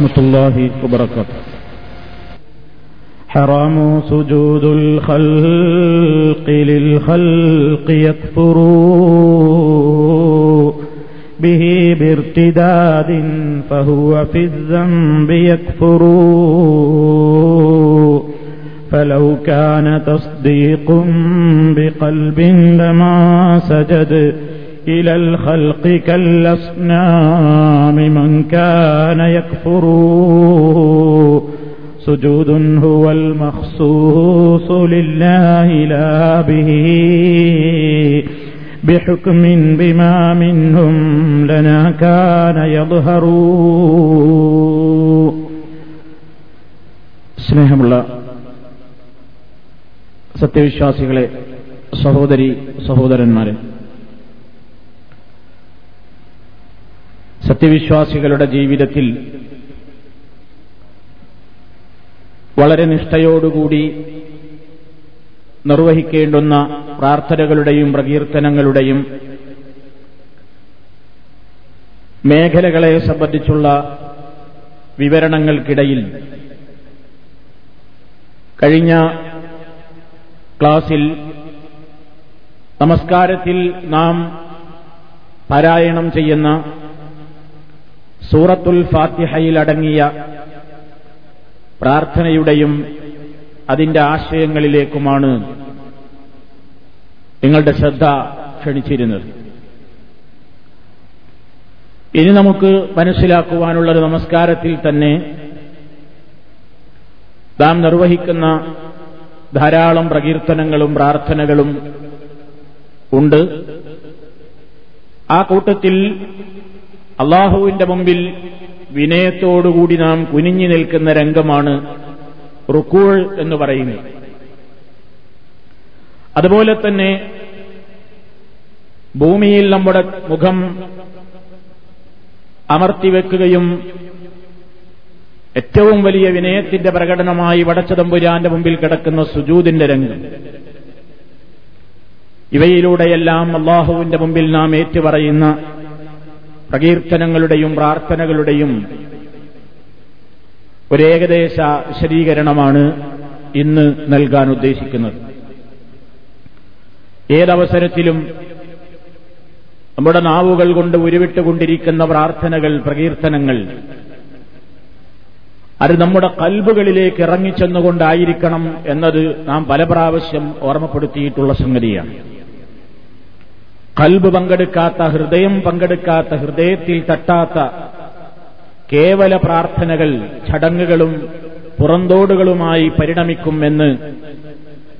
ورحمة الله وبركاته. حرام سجود الخلق للخلق يكفروا به بارتداد فهو في الذنب يكفر. فلو كان تصديق بقلب لما سجد إلى الخلق كالأصنام من كان يكفر سجود هو المخصوص لله لا به بحكم بما منهم لنا كان يظهر സ്നേഹമുള്ള സത്യവിശ്വാസികളെ സഹോദരി സഹോദരന്മാരെ സത്യവിശ്വാസികളുടെ ജീവിതത്തിൽ വളരെ നിഷ്ഠയോടുകൂടി നിർവഹിക്കേണ്ടുന്ന പ്രാർത്ഥനകളുടെയും പ്രകീർത്തനങ്ങളുടെയും മേഖലകളെ സംബന്ധിച്ചുള്ള വിവരണങ്ങൾക്കിടയിൽ കഴിഞ്ഞ ക്ലാസിൽ നമസ്കാരത്തിൽ നാം പാരായണം ചെയ്യുന്ന സൂറത്തുൽ ഫാത്തിഹയിലടങ്ങിയ പ്രാർത്ഥനയുടെയും അതിന്റെ ആശയങ്ങളിലേക്കുമാണ് നിങ്ങളുടെ ശ്രദ്ധ ക്ഷണിച്ചിരുന്നത്. ഇനി നമുക്ക് മനസ്സിലാക്കുവാനുള്ള ഒരു നമസ്കാരത്തിൽ തന്നെ നാം നിർവഹിക്കുന്ന ധാരാളം പ്രകീർത്തനങ്ങളും പ്രാർത്ഥനകളും ഉണ്ട്. ആ കൂട്ടത്തിൽ അള്ളാഹുവിന്റെ മുമ്പിൽ വിനയത്തോടുകൂടി നാം കുനിഞ്ഞു നിൽക്കുന്ന രംഗമാണ് റുക്കൂൾ എന്ന് പറയുന്നത്. അതുപോലെ തന്നെ ഭൂമിയിൽ നമ്മുടെ മുഖം അമർത്തിവെക്കുകയും ഏറ്റവും വലിയ വിനയത്തിന്റെ പ്രകടനമായി വടച്ചതമ്പുരാന്റെ മുമ്പിൽ കിടക്കുന്ന സുജൂതിന്റെ രംഗം. ഇവയിലൂടെയെല്ലാം അള്ളാഹുവിന്റെ മുമ്പിൽ നാം ഏറ്റുപറയുന്ന പ്രകീർത്തനങ്ങളുടെയും പ്രാർത്ഥനകളുടെയും ഒരേകദേശ വിശദീകരണമാണ് ഇന്ന് നൽകാൻ ഉദ്ദേശിക്കുന്നത്. ഏതവസരത്തിലും നമ്മുടെ നാവുകൾ കൊണ്ട് ഉരുവിട്ടുകൊണ്ടിരിക്കുന്ന പ്രാർത്ഥനകൾ പ്രകീർത്തനങ്ങൾ അത് നമ്മുടെ കൽബുകളിലേക്ക് ഇറങ്ങിച്ചെന്നുകൊണ്ടായിരിക്കണം എന്നത് നാം പല പ്രാവശ്യം ഓർമ്മപ്പെടുത്തിയിട്ടുള്ള സംഗതിയാണ്. കൽബ് പങ്കെടുക്കാത്ത ഹൃദയം പങ്കെടുക്കാത്ത ഹൃദയത്തിൽ തട്ടാത്ത കേവല പ്രാർത്ഥനകൾ ചടങ്ങുകളും പുറന്തോടുകളുമായി പരിണമിക്കുമെന്ന്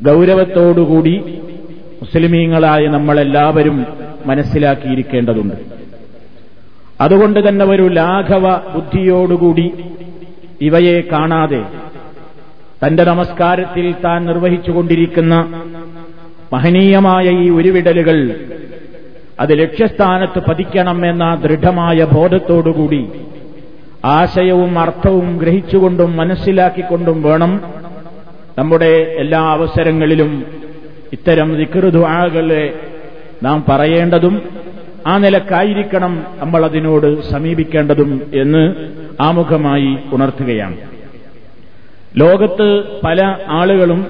ഗൗരവത്തോടുകൂടി മുസ്ലിമീങ്ങളായ നമ്മളെല്ലാവരും മനസ്സിലാക്കിയിരിക്കേണ്ടതുണ്ട്. അതുകൊണ്ട് തന്നെ ഒരു ലാഘവ ബുദ്ധിയോടുകൂടി ഇവയെ കാണാതെ തന്റെ നമസ്കാരത്തിൽ താൻ നിർവഹിച്ചുകൊണ്ടിരിക്കുന്ന മഹനീയമായ ഈ ഉരുവിടലുകൾ അത് ലക്ഷ്യസ്ഥാനത്ത് പതിക്കണം എന്ന ദൃഢമായ ബോധത്തോടുകൂടി ആശയവും അർത്ഥവും ഗ്രഹിച്ചുകൊണ്ടും മനസ്സിലാക്കിക്കൊണ്ടും വേണം നമ്മുടെ എല്ലാ അവസരങ്ങളിലും ഇത്തരം ദിക്കൃദുആകളെ നാം പറയേണ്ടതും ആ നിലക്കായിരിക്കണം നമ്മൾ അതിനോട് സമീപിക്കേണ്ടതും എന്ന് ആമുഖമായി ഉണർത്തുകയാണ്. ലോകത്ത് പല ആളുകളും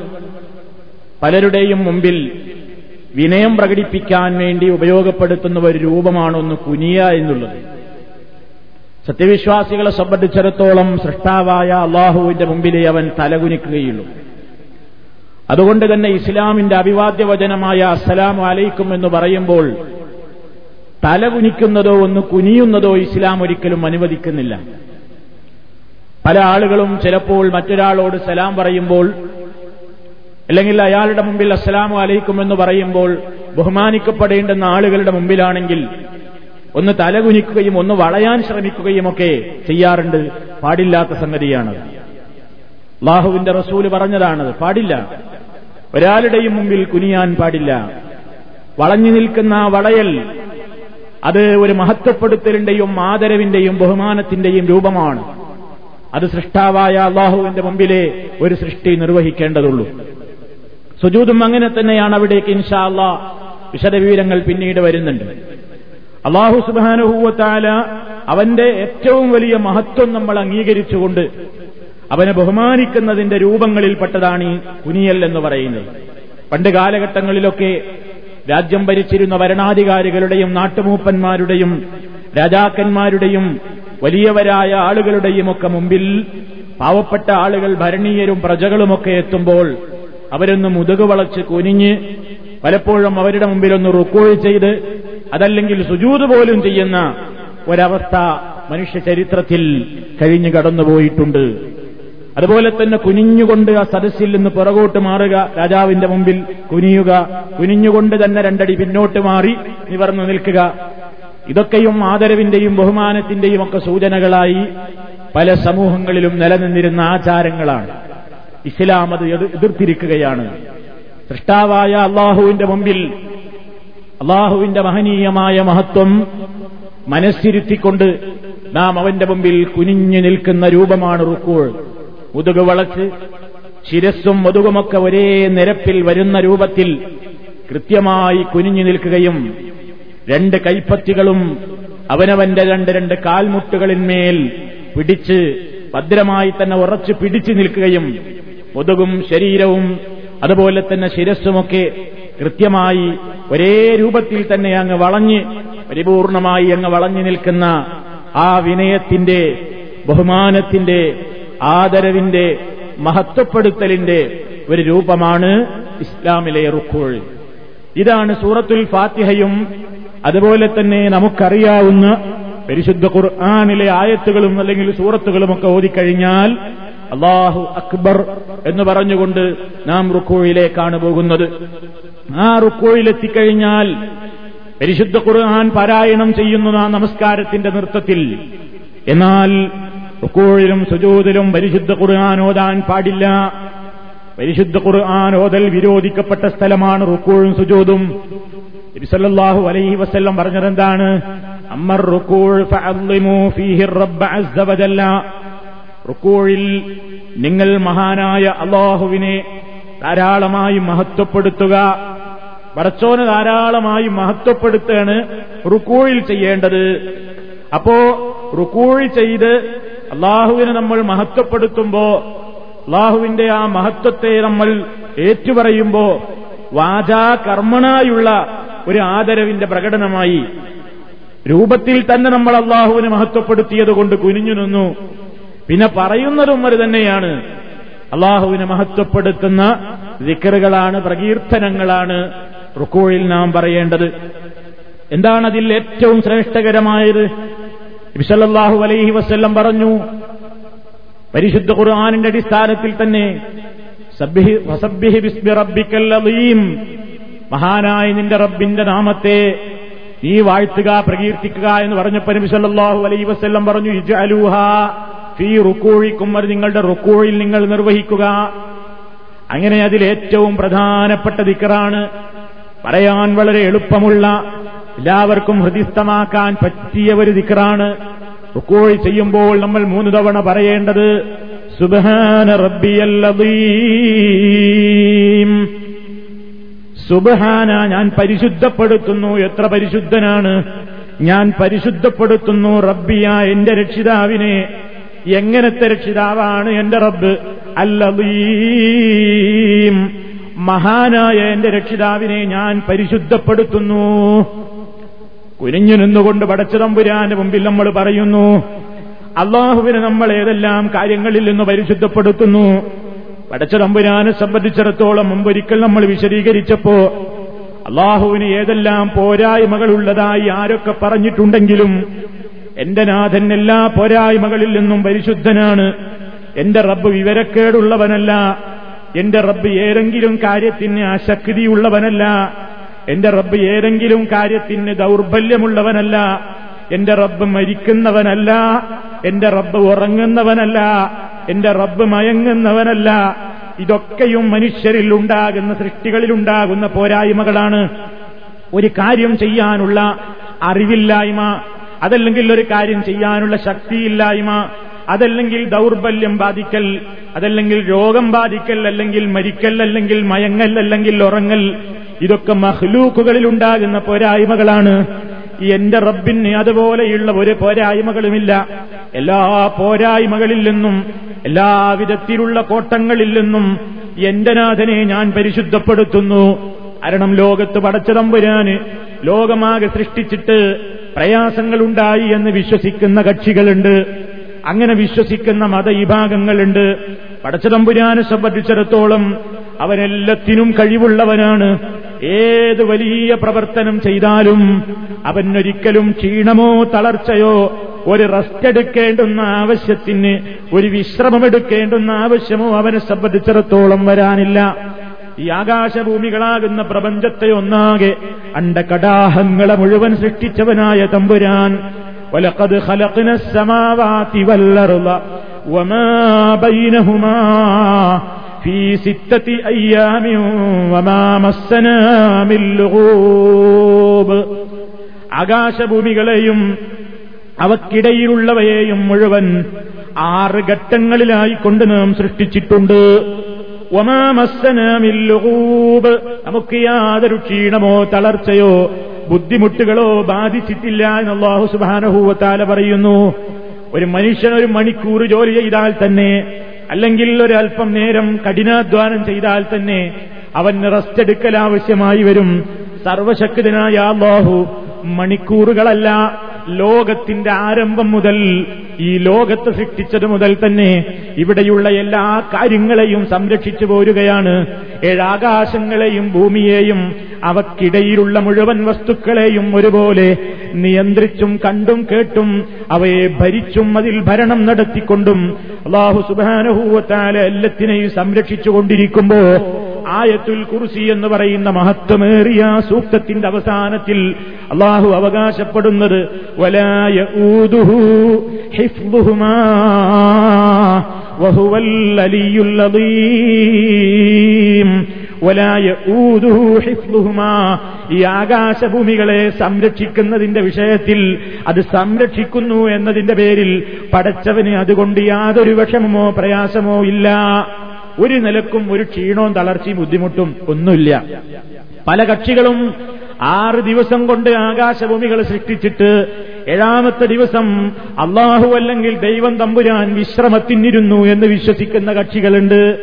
പലരുടെയും മുമ്പിൽ വിനയം പ്രകടിപ്പിക്കാൻ വേണ്ടി ഉപയോഗപ്പെടുത്തുന്ന ഒരു രൂപമാണൊന്ന് കുനിയ എന്നുള്ളത്. സത്യവിശ്വാസികളെ സംബന്ധിച്ചിടത്തോളം സൃഷ്ടാവായ അള്ളാഹുവിന്റെ മുമ്പിലേ അവൻ തലകുനിക്കുകയുള്ളൂ. അതുകൊണ്ട് തന്നെ ഇസ്ലാമിന്റെ അഭിവാദ്യ വചനമായ അസ്സലാമു അലൈക്കും എന്ന് പറയുമ്പോൾ തലകുനിക്കുന്നതോ ഒന്ന് കുനിയുന്നതോ ഇസ്ലാം ഒരിക്കലും അനുവദിക്കുന്നില്ല. പല ആളുകളും ചിലപ്പോൾ മറ്റൊരാളോട് സലാം പറയുമ്പോൾ അല്ലെങ്കിൽ അയാളുടെ മുമ്പിൽ അസ്സലാമു അലൈക്കും എന്ന് പറയുമ്പോൾ ബഹുമാനിക്കപ്പെടേണ്ടുന്ന ആളുകളുടെ മുമ്പിലാണെങ്കിൽ ഒന്ന് തലകുനിക്കുകയും ഒന്ന് വളയാൻ ശ്രമിക്കുകയും ഒക്കെ ചെയ്യാറുണ്ട്. പാടില്ലാത്ത സംഗതിയാണ്. അള്ളാഹുവിന്റെ റസൂൽ പറഞ്ഞതാണത് പാടില്ല. ഒരാളുടെയും മുമ്പിൽ കുനിയാൻ പാടില്ല. വളഞ്ഞു നിൽക്കുന്ന വളയൽ അത് ഒരു മഹത്വപ്പെടുത്തലിന്റെയും ആദരവിന്റെയും ബഹുമാനത്തിന്റെയും രൂപമാണ്. അത് സൃഷ്ടാവായ അള്ളാഹുവിന്റെ മുമ്പിലെ ഒരു സൃഷ്ടി നിർവഹിക്കേണ്ടതുള്ളൂ. സുജൂതും അങ്ങനെ തന്നെയാണ് അവിടേക്ക് ഇൻഷാ അള്ളാഹ് വിശദവിവരങ്ങൾ പിന്നീട് വരുന്നുണ്ട്. അള്ളാഹു സുബാനുഹൂവത്താല അവന്റെ ഏറ്റവും വലിയ മഹത്വം നമ്മൾ അംഗീകരിച്ചുകൊണ്ട് അവനെ ബഹുമാനിക്കുന്നതിന്റെ രൂപങ്ങളിൽപ്പെട്ടതാണ് ഈ കുനിയൽ എന്ന് പറയുന്നത്. പണ്ട് കാലഘട്ടങ്ങളിലൊക്കെ രാജ്യം ഭരിച്ചിരുന്ന ഭരണാധികാരികളുടെയും നാട്ടുമൂപ്പന്മാരുടെയും രാജാക്കന്മാരുടെയും വലിയവരായ ആളുകളുടെയും ഒക്കെ മുമ്പിൽ പാവപ്പെട്ട ആളുകൾ ഭരണീയരും പ്രജകളുമൊക്കെ എത്തുമ്പോൾ അവരൊന്ന് മുതുകു വളച്ച് കുനിഞ്ഞ് പലപ്പോഴും അവരുടെ മുമ്പിലൊന്ന് റുക്കോഴ് ചെയ്ത് അതല്ലെങ്കിൽ സുജൂത് പോലും ചെയ്യുന്ന ഒരവസ്ഥ മനുഷ്യ ചരിത്രത്തിൽ കഴിഞ്ഞു കടന്നുപോയിട്ടുണ്ട്. അതുപോലെ തന്നെ കുനിഞ്ഞുകൊണ്ട് ആ സദസ്സിൽ നിന്ന് പുറകോട്ട് മാറുക രാജാവിന്റെ മുമ്പിൽ കുനിയുക കുനിഞ്ഞുകൊണ്ട് തന്നെ രണ്ടടി പിന്നോട്ട് മാറി നിവർന്നു നിൽക്കുക. ഇതൊക്കെയും ആദരവിന്റെയും ബഹുമാനത്തിന്റെയും ഒക്കെ സൂചനകളായി പല സമൂഹങ്ങളിലും നിലനിന്നിരുന്ന ആചാരങ്ങളാണ്. ഇസ്ലാം അത് എതിർത്തിരിക്കുകയാണ്. സൃഷ്ടാവായ അള്ളാഹുവിന്റെ മുമ്പിൽ അള്ളാഹുവിന്റെ മഹനീയമായ മഹത്വം മനസ്സിരുത്തിക്കൊണ്ട് നാം അവന്റെ മുമ്പിൽ കുനിഞ്ഞു നിൽക്കുന്ന രൂപമാണ് റുക്കൂൾ. മുതുക് വളച്ച് ശിരസ്സും മുതുകുമൊക്കെ ഒരേ നിരപ്പിൽ വരുന്ന രൂപത്തിൽ കൃത്യമായി കുനിഞ്ഞു നിൽക്കുകയും രണ്ട് കൈപ്പത്തികളും അവനവന്റെ രണ്ട് രണ്ട് കാൽമുട്ടുകളിന്മേൽ പിടിച്ച് ഭദ്രമായി തന്നെ ഉറച്ചു പിടിച്ചു നിൽക്കുകയും മുതുകും ശരീരവും അതുപോലെ തന്നെ ശിരസ്സുമൊക്കെ കൃത്യമായി ഒരേ രൂപത്തിൽ തന്നെ അങ്ങ് വളഞ്ഞ് പരിപൂർണമായി അങ്ങ് വളഞ്ഞു നിൽക്കുന്ന ആ വിനയത്തിന്റെ ബഹുമാനത്തിന്റെ ആദരവിന്റെ മഹത്വപ്പെടുത്തലിന്റെ ഒരു രൂപമാണ് ഇസ്ലാമിലെ റുക്കോൾ ഇതാണ് സൂറത്തുൽ ഫാത്തിഹയും അതുപോലെ തന്നെ നമുക്കറിയാവുന്ന പരിശുദ്ധ ഖുർആാനിലെ ആയത്തുകളും അല്ലെങ്കിൽ സൂറത്തുകളുമൊക്കെ ഓതിക്കഴിഞ്ഞാൽ അള്ളാഹു അക്ബർ എന്ന് പറഞ്ഞുകൊണ്ട് നാം റുക്കോയിലേക്കാണ് പോകുന്നത്. ആ റുക്കോയിലെത്തിക്കഴിഞ്ഞാൽ പരിശുദ്ധ ഖുർആൻ പാരായണം ചെയ്യുന്നു ആ നമസ്കാരത്തിന്റെ നൃത്തത്തിൽ. എന്നാൽ റുക്കോഴിലും സുജൂതിലും പരിശുദ്ധ ഖുർആൻ ഓതാൻ പാടില്ല. പരിശുദ്ധ ഖുർആൻ ഓതൽ വിരോധിക്കപ്പെട്ട സ്ഥലമാണ് റുക്കോഴും സുജൂതും. നബിസല്ലാഹു അലൈഹി വസ്ല്ലം പറഞ്ഞതെന്താണ്? അമ്മർ റുക്കൂൾ റുക്കൂഴിൽ നിങ്ങൾ മഹാനായ അള്ളാഹുവിനെ ധാരാളമായി മഹത്വപ്പെടുത്തുക. പടച്ചോന് ധാരാളമായി മഹത്വപ്പെടുത്തുകയാണ് റുക്കൂഴിൽ ചെയ്യേണ്ടത്. അപ്പോ റുക്കൂഴി ചെയ്ത് അള്ളാഹുവിനെ നമ്മൾ മഹത്വപ്പെടുത്തുമ്പോ അള്ളാഹുവിന്റെ ആ മഹത്വത്തെ നമ്മൾ ഏറ്റുപറയുമ്പോ വാചാ കർമ്മണായുള്ള ഒരു ആദരവിന്റെ പ്രകടനമായി രൂപത്തിൽ തന്നെ നമ്മൾ അള്ളാഹുവിനെ മഹത്വപ്പെടുത്തിയത് കൊണ്ട് കുനിഞ്ഞു നിന്നു. പിന്നെ പറയുന്നതും അത് തന്നെയാണ്. അള്ളാഹുവിനെ മഹത്വപ്പെടുത്തുന്ന വിക്കറുകളാണ് പ്രകീർത്തനങ്ങളാണ് റുക്കോയിൽ നാം പറയേണ്ടത്. എന്താണ് അതിൽ ഏറ്റവും ശ്രേഷ്ഠകരമായത്? വിസലല്ലാഹു അലൈഹി വസ്ല്ലം പറഞ്ഞു പരിശുദ്ധ ഖുർആാനിന്റെ അടിസ്ഥാനത്തിൽ തന്നെ മഹാനായ നിന്റെ റബ്ബിന്റെ നാമത്തെ നീ വാഴ്ത്തുക പ്രകീർത്തിക്കുക എന്ന് പറഞ്ഞപ്പോൾ നബി സല്ലല്ലാഹു അലൈഹി വസല്ലം പറഞ്ഞു ഇജഅലൂഹ ഫീ റുക്കൂഴിക്കും അത് നിങ്ങളുടെ റുക്കൂഴിൽ നിങ്ങൾ നിർവഹിക്കുക. അങ്ങനെ അതിൽ ഏറ്റവും പ്രധാനപ്പെട്ട ദിക്കറാണ് പറയാൻ വളരെ എളുപ്പമുള്ള എല്ലാവർക്കും ഹൃദിസ്ഥമാക്കാൻ പറ്റിയ ഒരു ദിക്കറാണ്. റുക്കോഴി ചെയ്യുമ്പോൾ നമ്മൾ മൂന്ന് തവണ പറയേണ്ടത് സുബഹാന റബ്ബിയല്ലീം സുബഹാന ഞാൻ പരിശുദ്ധപ്പെടുത്തുന്നു എത്ര പരിശുദ്ധനാണ്. ഞാൻ പരിശുദ്ധപ്പെടുത്തുന്നു റബ്ബിയ എന്റെ രക്ഷിതാവിനെ. എങ്ങനത്തെ രക്ഷിതാവാണ് എന്റെ റബ്ബ്? അല്ലീം മഹാനായ എന്റെ രക്ഷിതാവിനെ ഞാൻ പരിശുദ്ധപ്പെടുത്തുന്നു. കുനിഞ്ഞു നിന്നുകൊണ്ട് പടച്ചതമ്പുരാന്റെ മുമ്പിൽ നമ്മൾ പറയുന്നു അള്ളാഹുവിനെ നമ്മൾ ഏതെല്ലാം കാര്യങ്ങളിൽ നിന്ന് പരിശുദ്ധപ്പെടുത്തുന്നു? പടച്ചതമ്പുരാനെ സംബന്ധിച്ചിടത്തോളം മുമ്പൊരിക്കൽ നമ്മൾ വിശദീകരിച്ചപ്പോ അള്ളാഹുവിന് ഏതെല്ലാം പോരായ്മകളുള്ളതായി ആരൊക്കെ പറഞ്ഞിട്ടുണ്ടെങ്കിലും എന്റെ നാഥൻ എല്ലാ പോരായ്മകളിൽ നിന്നും പരിശുദ്ധനാണ്. എന്റെ റബ്ബ് വിവരക്കേടുള്ളവനല്ല. എന്റെ റബ്ബ് ഏതെങ്കിലും കാര്യത്തിന് അശക്തിയുള്ളവനല്ല എന്റെ റബ്ബ് ഏതെങ്കിലും കാര്യത്തിന് ദൗർബല്യമുള്ളവനല്ല. എന്റെ റബ്ബ് മരിക്കുന്നവനല്ല. എന്റെ റബ്ബ് ഉറങ്ങുന്നവനല്ല. എന്റെ റബ്ബ് മയങ്ങുന്നവനല്ല. ഇതൊക്കെയും മനുഷ്യരിൽ ഉണ്ടാകുന്ന സൃഷ്ടികളിൽ ഉണ്ടാകുന്ന പോരായ്മകളാണ്. ഒരു കാര്യം ചെയ്യാനുള്ള അറിവില്ലായ്മ അതല്ലെങ്കിൽ ഒരു കാര്യം ചെയ്യാനുള്ള ശക്തിയില്ലായ്മ അതല്ലെങ്കിൽ ദൗർബല്യം ബാധിക്കൽ അതല്ലെങ്കിൽ രോഗം ബാധിക്കൽ അല്ലെങ്കിൽ മരിക്കൽ അല്ലെങ്കിൽ മയങ്ങൽ അല്ലെങ്കിൽ ഉറങ്ങൽ ഇതൊക്കെ മഹ്ലൂക്കുകളിൽ ഉണ്ടാകുന്ന പോരായ്മകളാണ്. എന്റെ റബ്ബിന് അതുപോലെയുള്ള ഒരു പോരായ്മകളുമില്ല. എല്ലാ പോരായ്മകളിൽ നിന്നും എല്ലാവിധത്തിലുള്ള കോട്ടങ്ങളിൽ നിന്നും എന്റെ നാഥനെ ഞാൻ പരിശുദ്ധപ്പെടുത്തുന്നു. കാരണം ലോകത്ത് പടച്ചതമ്പുരാന് ലോകമാകെ സൃഷ്ടിച്ചിട്ട് പ്രയാസങ്ങളുണ്ടായി എന്ന് വിശ്വസിക്കുന്ന കക്ഷികളുണ്ട്. അങ്ങനെ വിശ്വസിക്കുന്ന മതവിഭാഗങ്ങളുണ്ട്. പടച്ചതമ്പുരാനെ സംബന്ധിച്ചിടത്തോളം അവനെല്ലാത്തിനും കഴിവുള്ളവനാണ്. ഏത് വലിയ പ്രവർത്തനം ചെയ്താലും അവനൊരിക്കലും ക്ഷീണമോ തളർച്ചയോ ഒരു റെസ്റ്റ് എടുക്കേണ്ടുന്ന ആവശ്യത്തിന് ഒരു വിശ്രമമെടുക്കേണ്ടുന്ന ആവശ്യമോ അവനെ സംബന്ധിച്ചിടത്തോളം വരാനില്ല. ഈ ആകാശഭൂമികളാകുന്ന പ്രപഞ്ചത്തെ ഒന്നാകെ അണ്ടകടാഹങ്ങളെ മുഴുവൻ സൃഷ്ടിച്ചവനായ തമ്പുരാൻ ولقد خلقنا السماوات والأرض وما بينهما في ستة أيام وما مسنا من لغوب ആകാശഭൂമികളെയും അവക്കിടയിലുള്ളവയെയും മുഴുവൻ ആറ് ഘട്ടങ്ങളിലായി കൊണ്ട് നാം സൃഷ്ടിച്ചിട്ടുണ്ട് ഒമാമസ്സനാമില്ലൂബ് നമുക്ക് യാതൊരു ക്ഷീണമോ തളർച്ചയോ ബുദ്ധിമുട്ടുകളോ ബാധിച്ചിട്ടില്ല എന്ന് അള്ളാഹു സുബാനഹൂവത്താല പറയുന്നു. ഒരു മനുഷ്യൻ ഒരു മണിക്കൂർ ജോലി ചെയ്താൽ തന്നെ അല്ലെങ്കിൽ ഒരല്പം നേരം കഠിനാധ്വാനം ചെയ്താൽ തന്നെ അവന് റെസ്റ്റ് എടുക്കൽ ആവശ്യമായി വരും. സർവശക്തനായ അള്ളാഹു മണിക്കൂറുകളല്ല ലോകത്തിന്റെ ആരംഭം മുതൽ ഈ ലോകത്ത് സൃഷ്ടിച്ചത് മുതൽ തന്നെ ഇവിടെയുള്ള എല്ലാ കാര്യങ്ങളെയും സംരക്ഷിച്ചു പോരുകയാണ്. ഏഴാകാശങ്ങളെയും ഭൂമിയെയും അവക്കിടയിലുള്ള മുഴുവൻ വസ്തുക്കളെയും ഒരുപോലെ നിയന്ത്രിച്ചും കണ്ടും കേട്ടും അവയെ ഭരിച്ചും അതിൽ ഭരണം നടത്തിക്കൊണ്ടും അള്ളാഹു സുബാനഹൂവത്താലെ എല്ലാത്തിനെയും സംരക്ഷിച്ചുകൊണ്ടിരിക്കുമ്പോ ആയത്തുൽ കുർസി എന്ന് പറയുന്ന മഹത്വമേറിയ സൂക്തത്തിന്റെ അവസാനത്തിൽ അള്ളാഹു അവകാശപ്പെടുന്നത് വലായ ഹിഫ്ദുഹുമാ വഹുവൽ ഈ ആകാശഭൂമികളെ സംരക്ഷിക്കുന്നതിന്റെ വിഷയത്തിൽ അത് സംരക്ഷിക്കുന്നു എന്നതിന്റെ പേരിൽ പടച്ചവന് അതുകൊണ്ട് യാതൊരു വിഷമമോ പ്രയാസമോ ഇല്ല. ഒരു നിലക്കും ഒരു ക്ഷീണവും തളർച്ചയും ബുദ്ധിമുട്ടും ഒന്നുമില്ല. പല കക്ഷികളും ആറ് ദിവസം കൊണ്ട് ആകാശഭൂമികൾ സൃഷ്ടിച്ചിട്ട് ഏഴാമത്തെ ദിവസം അള്ളാഹു അല്ലെങ്കിൽ ദൈവം തമ്പുരാൻ വിശ്രമത്തിനിരുന്നു എന്ന് വിശ്വസിക്കുന്ന കക്ഷികളുണ്ട്.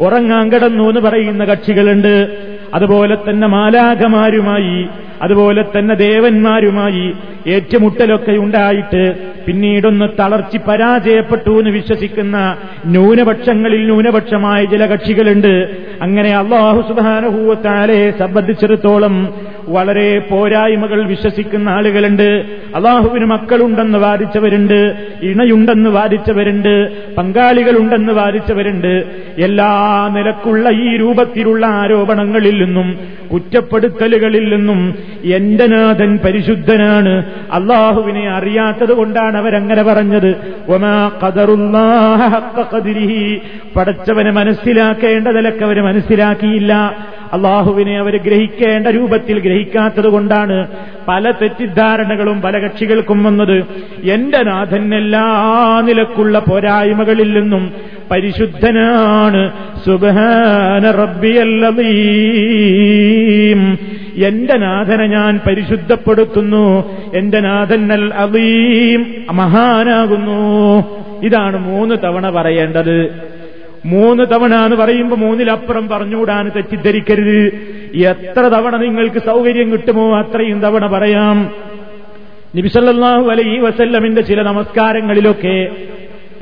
ഉറങ്ങാൻ കിടന്നു എന്ന് പറയുന്ന കക്ഷികളുണ്ട്. അതുപോലെ തന്നെ മാലാഖമാരുമായി അതുപോലെ തന്നെ ദേവന്മാരുമായി ഏറ്റുമുട്ടലൊക്കെ ഉണ്ടായിട്ട് പിന്നീടൊന്ന് തളർച്ചി പരാജയപ്പെട്ടു എന്ന് വിശ്വസിക്കുന്ന ന്യൂനപക്ഷങ്ങളിൽ ന്യൂനപക്ഷമായ ചില കക്ഷികളുണ്ട്. അങ്ങനെ അള്ളാഹു സുബാനുഭൂവത്താലെ സംബന്ധിച്ചിടത്തോളം വളരെ പോരായ്മകൾ വിശ്വസിക്കുന്ന ആളുകളുണ്ട്. അള്ളാഹുവിന് മക്കളുണ്ടെന്ന് വാദിച്ചവരുണ്ട്. ഇണയുണ്ടെന്ന് വാദിച്ചവരുണ്ട്. പങ്കാളികളുണ്ടെന്ന് വാദിച്ചവരുണ്ട്. എല്ലാ നിലക്കുള്ള ഈ രൂപത്തിലുള്ള ആരോപണങ്ങളിൽ നിന്നും കുറ്റപ്പെടുത്തലുകളിൽ നിന്നും എന്റെ നാഥൻ പരിശുദ്ധനാണ്. അള്ളാഹുവിനെ അറിയാത്തത് കൊണ്ടാണ് അവരങ്ങനെ പറഞ്ഞത്. ഒമാ. പടച്ചവനെ മനസ്സിലാക്കേണ്ട നിലയ്ക്ക് അവർ മനസ്സിലാക്കിയില്ല. അള്ളാഹുവിനെ അവർ ഗ്രഹിക്കേണ്ട രൂപത്തിൽ ഗ്രഹിക്കാത്തത് കൊണ്ടാണ്. പല തെറ്റിദ്ധാരണകളും പല കക്ഷികൾക്കും വന്നത് എന്റെ നാഥൻ എല്ലാ നിലക്കുള്ള പോരായ്മകളിൽ നിന്നും പരിശുദ്ധനാണ്. സുബഹാന റബ്ബിയല്ലീം എന്റെ നാഥനെ ഞാൻ പരിശുദ്ധപ്പെടുത്തുന്നു. എന്റെ നാഥൻ അൽ അലീം മഹാനാകുന്നു. ഇതാണ് മൂന്ന് തവണ പറയേണ്ടത്. മൂന്ന് തവണ എന്ന് പറയുമ്പോൾ മൂന്നിലപ്പുറം പറഞ്ഞുകൂടാൻ തെറ്റിദ്ധരിക്കരുത്. എത്ര തവണ നിങ്ങൾക്ക് സൗകര്യം കിട്ടുമോ അത്രയും തവണ പറയാം. നിബിസല്ലാഹു അലൈ വസല്ലമിന്റെ ചില നമസ്കാരങ്ങളിലൊക്കെ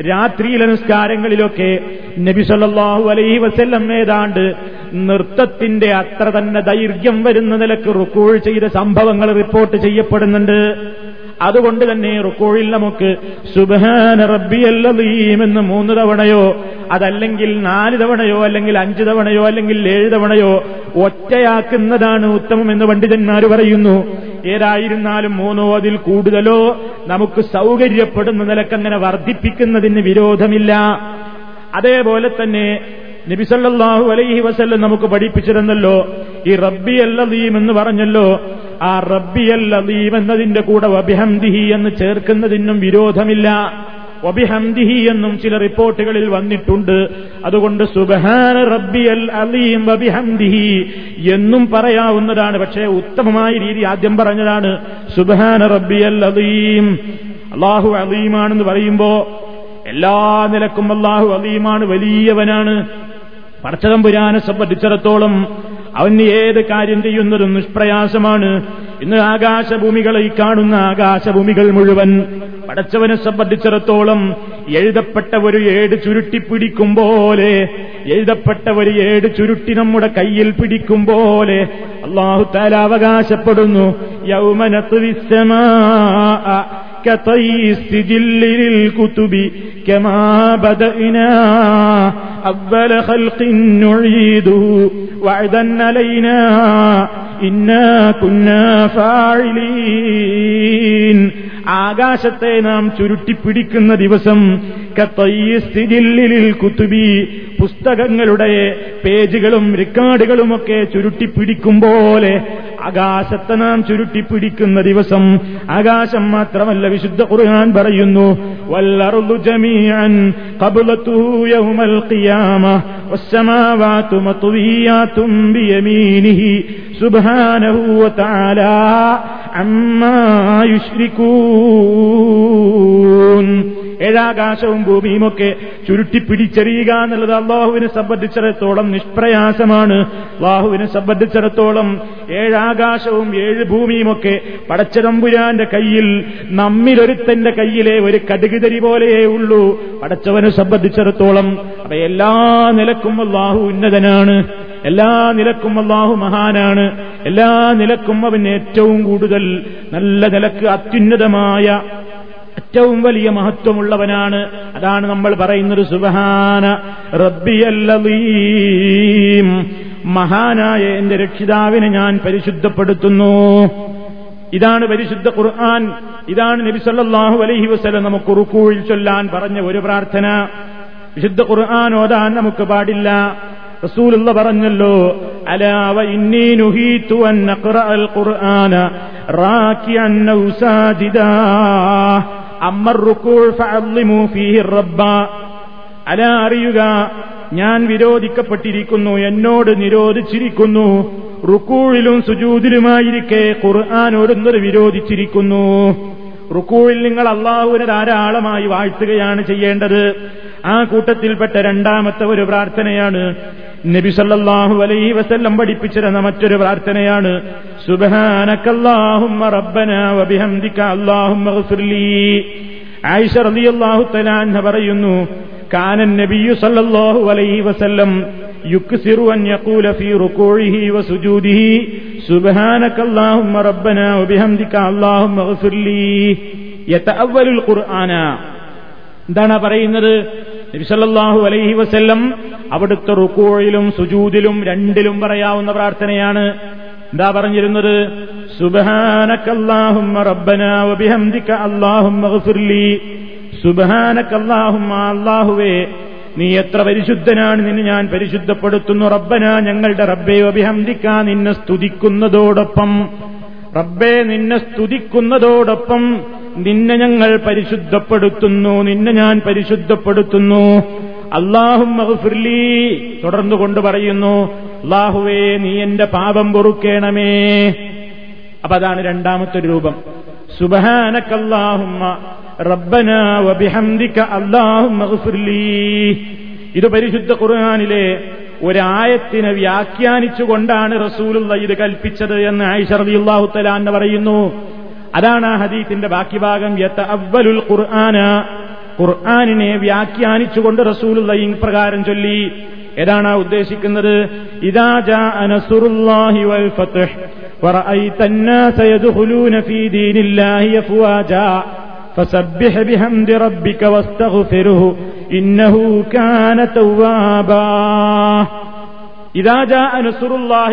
രാത്രിയിലെ നിസ്കാരങ്ങളിലൊക്കെ നബി സല്ലല്ലാഹു അലൈഹി വസല്ലം ഏതാണ്ട് നൃത്തത്തിന്റെ അത്ര തന്നെ ദൈർഘ്യം വരുന്ന നിലയ്ക്ക് റുക്കൂൾ ചെയ്ത സംഭവങ്ങൾ റിപ്പോർട്ട് ചെയ്യപ്പെടുന്നുണ്ട്. അതുകൊണ്ട് തന്നെ റുക്കോഴിൽ നമുക്ക് സുബഹാന റബ്ബിയല്ലീം എന്ന് മൂന്ന് തവണയോ അതല്ലെങ്കിൽ നാല് തവണയോ അല്ലെങ്കിൽ അഞ്ച് തവണയോ അല്ലെങ്കിൽ ഏഴ് തവണയോ ഒറ്റയാക്കുന്നതാണ് ഉത്തമം എന്ന് പണ്ഡിതന്മാർ പറയുന്നു. ഏതായിരുന്നാലും മൂന്നോ അതിൽ കൂടുതലോ നമുക്ക് സൗകര്യപ്പെടുന്ന നിലക്കങ്ങനെ വർദ്ധിപ്പിക്കുന്നതിന് വിരോധമില്ല. അതേപോലെ തന്നെ നബിസല്ലാഹു അലൈഹി വസല്ലം നമുക്ക് പഠിപ്പിച്ചിരുന്നല്ലോ ഈ റബ്ബി അല്ലീം എന്ന് പറഞ്ഞല്ലോ ആ റബ്ബി അല്ലീം എന്നതിന്റെ കൂടെ വബിഹംദിഹി എന്ന് ചേർക്കുന്നതിനും വിരോധമില്ല. വബിഹംദിഹി എന്നും ചില റിപ്പോർട്ടുകളിൽ വന്നിട്ടുണ്ട്. അതുകൊണ്ട് സുബഹാന റബ്ബിയൽ അലീം വബിഹംദിഹി എന്നും പറയാവുന്നതാണ്. പക്ഷേ ഉത്തമമായ രീതി ആദ്യം പറഞ്ഞതാണ് സുബഹാന റബ്ബിയൽ അലീം അള്ളാഹു അലീമാണെന്ന് പറയുമ്പോ എല്ലാ നിലക്കും അള്ളാഹു അലീമാണ് വലിയവനാണ്. പടച്ചതമ്പുരാനെ സംബന്ധിച്ചിടത്തോളം അവന് ഏത് കാര്യം ചെയ്യുന്നതും നിഷ്പ്രയാസമാണ്. ഇന്ന് ആകാശഭൂമികളെ കാണുന്ന ആകാശഭൂമികൾ മുഴുവൻ പടച്ചവനെ സംബന്ധിച്ചിടത്തോളം എഴുതപ്പെട്ട ഒരു ഏട് ചുരുട്ടി പിടിക്കും പോലെ എഴുതപ്പെട്ട ഒരു ഏട് ചുരുട്ടി നമ്മുടെ കയ്യിൽ പിടിക്കും പോലെ അള്ളാഹു താല അവകാശപ്പെടുന്നു യൗമനത്തുവിസമാ كطي السجل للكتب كما بدأنا أول خلق نعيده وعدا علينا إنا كنا فاعلين ആകാശത്തെ നാം ചുരുട്ടിപ്പിടിക്കുന്ന ദിവസം കത്തയ്യസ്ഥിതില്ലിൽ കുത്തുബി പുസ്തകങ്ങളുടെ പേജുകളും റെക്കോർഡുകളുമൊക്കെ ചുരുട്ടിപ്പിടിക്കും പോലെ ആകാശത്തെ നാം ചുരുട്ടിപ്പിടിക്കുന്ന ദിവസം ആകാശം മാത്രമല്ല വിശുദ്ധ ഖുർആൻ പറയുന്നു വല്ലറുദു ജമീഅൻ ഖബ്ലതുഹു യൗമൽ ഖിയാമ والسماوات مطويات بيمينه سبحانه وتعالى عما يشركون ഏഴാകാശവും ഭൂമിയുമൊക്കെ ചുരുട്ടിപ്പിടിച്ചെറിയുക എന്നുള്ളത് അള്ളാഹുവിനെ സംബന്ധിച്ചിടത്തോളം നിഷ്പ്രയാസമാണ്. അള്ളാഹുവിനെ സംബന്ധിച്ചിടത്തോളം ഏഴാകാശവും ഏഴ് ഭൂമിയുമൊക്കെ പടച്ചതമ്പുരാന്റെ കയ്യിൽ നമ്മിലൊരുത്തന്റെ കയ്യിലെ ഒരു കടുകുതരി പോലെയേ ഉള്ളൂ. പടച്ചവനെ സംബന്ധിച്ചിടത്തോളം അപ്പൊ എല്ലാ നിലക്കും അള്ളാഹു ഉന്നതനാണ്. എല്ലാ നിലക്കും അള്ളാഹു മഹാനാണ്. എല്ലാ നിലക്കും അവൻ ഏറ്റവും കൂടുതൽ നല്ല നിലയ്ക്ക് അത്യുന്നതമായ ഏറ്റവും വലിയ മഹത്വമുള്ളവനാണ്. അതാണ് നമ്മൾ പറയുന്നൊരു സുബഹാന റബ്ബിയല്ലീം മഹാനായ എന്റെ രക്ഷിതാവിനെ ഞാൻ പരിശുദ്ധപ്പെടുത്തുന്നു. ഇതാണ് പരിശുദ്ധ ഖുർആൻ. ഇതാണ് നബി സല്ലല്ലാഹു അലൈഹി വസല്ലം നമുക്ക് ഉറുക്കൂഴിൽ ചൊല്ലാൻ പറഞ്ഞ ഒരു പ്രാർത്ഥന. വിശുദ്ധ ഖുർആൻ ഓതാൻ നമുക്ക് പാടില്ല. റസൂലുള്ള പറഞ്ഞല്ലോ അലാവ ഇന്നി നുഹീതു അൻ ഖുർആന റാക്കിഅൻ ഔ അല അറിയുക ഞാൻ വിരോധിക്കപ്പെട്ടിരിക്കുന്നു എന്നോട് നിരോധിച്ചിരിക്കുന്നു. റുക്കൂഴിലും സുജൂതിലുമായിരിക്കെ ഖുർആൻ ഒരുന്നർ വിരോധിച്ചിരിക്കുന്നു. റുക്കൂഴിൽ നിങ്ങൾ അള്ളാഹുവിനെ ധാരാളമായി വാഴ്ത്തുകയാണ് ചെയ്യേണ്ടത്. ആ കൂട്ടത്തിൽപ്പെട്ട രണ്ടാമത്തെ ഒരു പ്രാർത്ഥനയാണ് നബി സല്ലല്ലാഹു അലൈഹി വസല്ലം പഠിപ്പിച്ചിരുന്ന മറ്റൊരു പ്രാർത്ഥനയാണ് അല്ലാഹുമ്മ ആയിഷ റളിയല്ലാഹു പറയുന്നു കാന നബിയു സല്ലല്ലാഹു അലൈഹി വസല്ലം യുക്സിറു അൻ യഖൂല ഫീ റുകൂഇഹി അല്ലാഹുമ്മ ഖുർആന. എന്താണ് പറയുന്നത്? നബിസല്ലാഹു അലൈഹി വസ്ല്ലം അവിടുത്തെ റുക്കോയിലും സുജൂദിലും രണ്ടിലും പറയാവുന്ന പ്രാർത്ഥനയാണ്. എന്താ പറഞ്ഞിരുന്നത്? സുബഹാനക്കല്ലാഹുമ്മ വബിഹംദിക അല്ലാഹുവേ നീ എത്ര പരിശുദ്ധനാണ് നിന്നെ ഞാൻ പരിശുദ്ധപ്പെടുത്തുന്നു. റബ്ബന ഞങ്ങളുടെ റബ്ബെ വബിഹംദിക്ക നിന്നെ സ്തുതിക്കുന്നതോടൊപ്പം. റബ്ബെ നിന്നെ സ്തുതിക്കുന്നതോടൊപ്പം നിന്നെ ഞങ്ങൾ പരിശുദ്ധപ്പെടുത്തുന്നു നിന്നെ ഞാൻ പരിശുദ്ധപ്പെടുത്തുന്നു. അള്ളാഹും മഹഫിർലി തുടർന്നു കൊണ്ട് പറയുന്നു അള്ളാഹുവേ നീ എന്റെ പാപം പൊറുക്കേണമേ. അപ്പൊ അതാണ് രണ്ടാമത്തെ രൂപം. സുബഹാനക്കല്ലാഹുമ്മ റബ്ബന വബിഹംദിക അള്ളാഹും മഹഫിർലി ഇത് പരിശുദ്ധ ഖുർആാനിലെ ഒരായത്തിനെ വ്യാഖ്യാനിച്ചുകൊണ്ടാണ് റസൂലുള്ള ഇത് കൽപ്പിച്ചത് എന്ന് ഐഷർ അള്ളാഹുത്തലാന്ന് പറയുന്നു. അതാണ് ആ ഹദീത്തിന്റെ ബാക്കി ഭാഗം. യത്ത അവ്വലുൽ ഖുർആന. ഖുർആാനിനെ വ്യാഖ്യാനിച്ചുകൊണ്ട് റസൂൽ പ്രകാരം ചൊല്ലി. ഏതാണ് ഉദ്ദേശിക്കുന്നത്? ഇതാജ അനുസുറുല്ലാഹി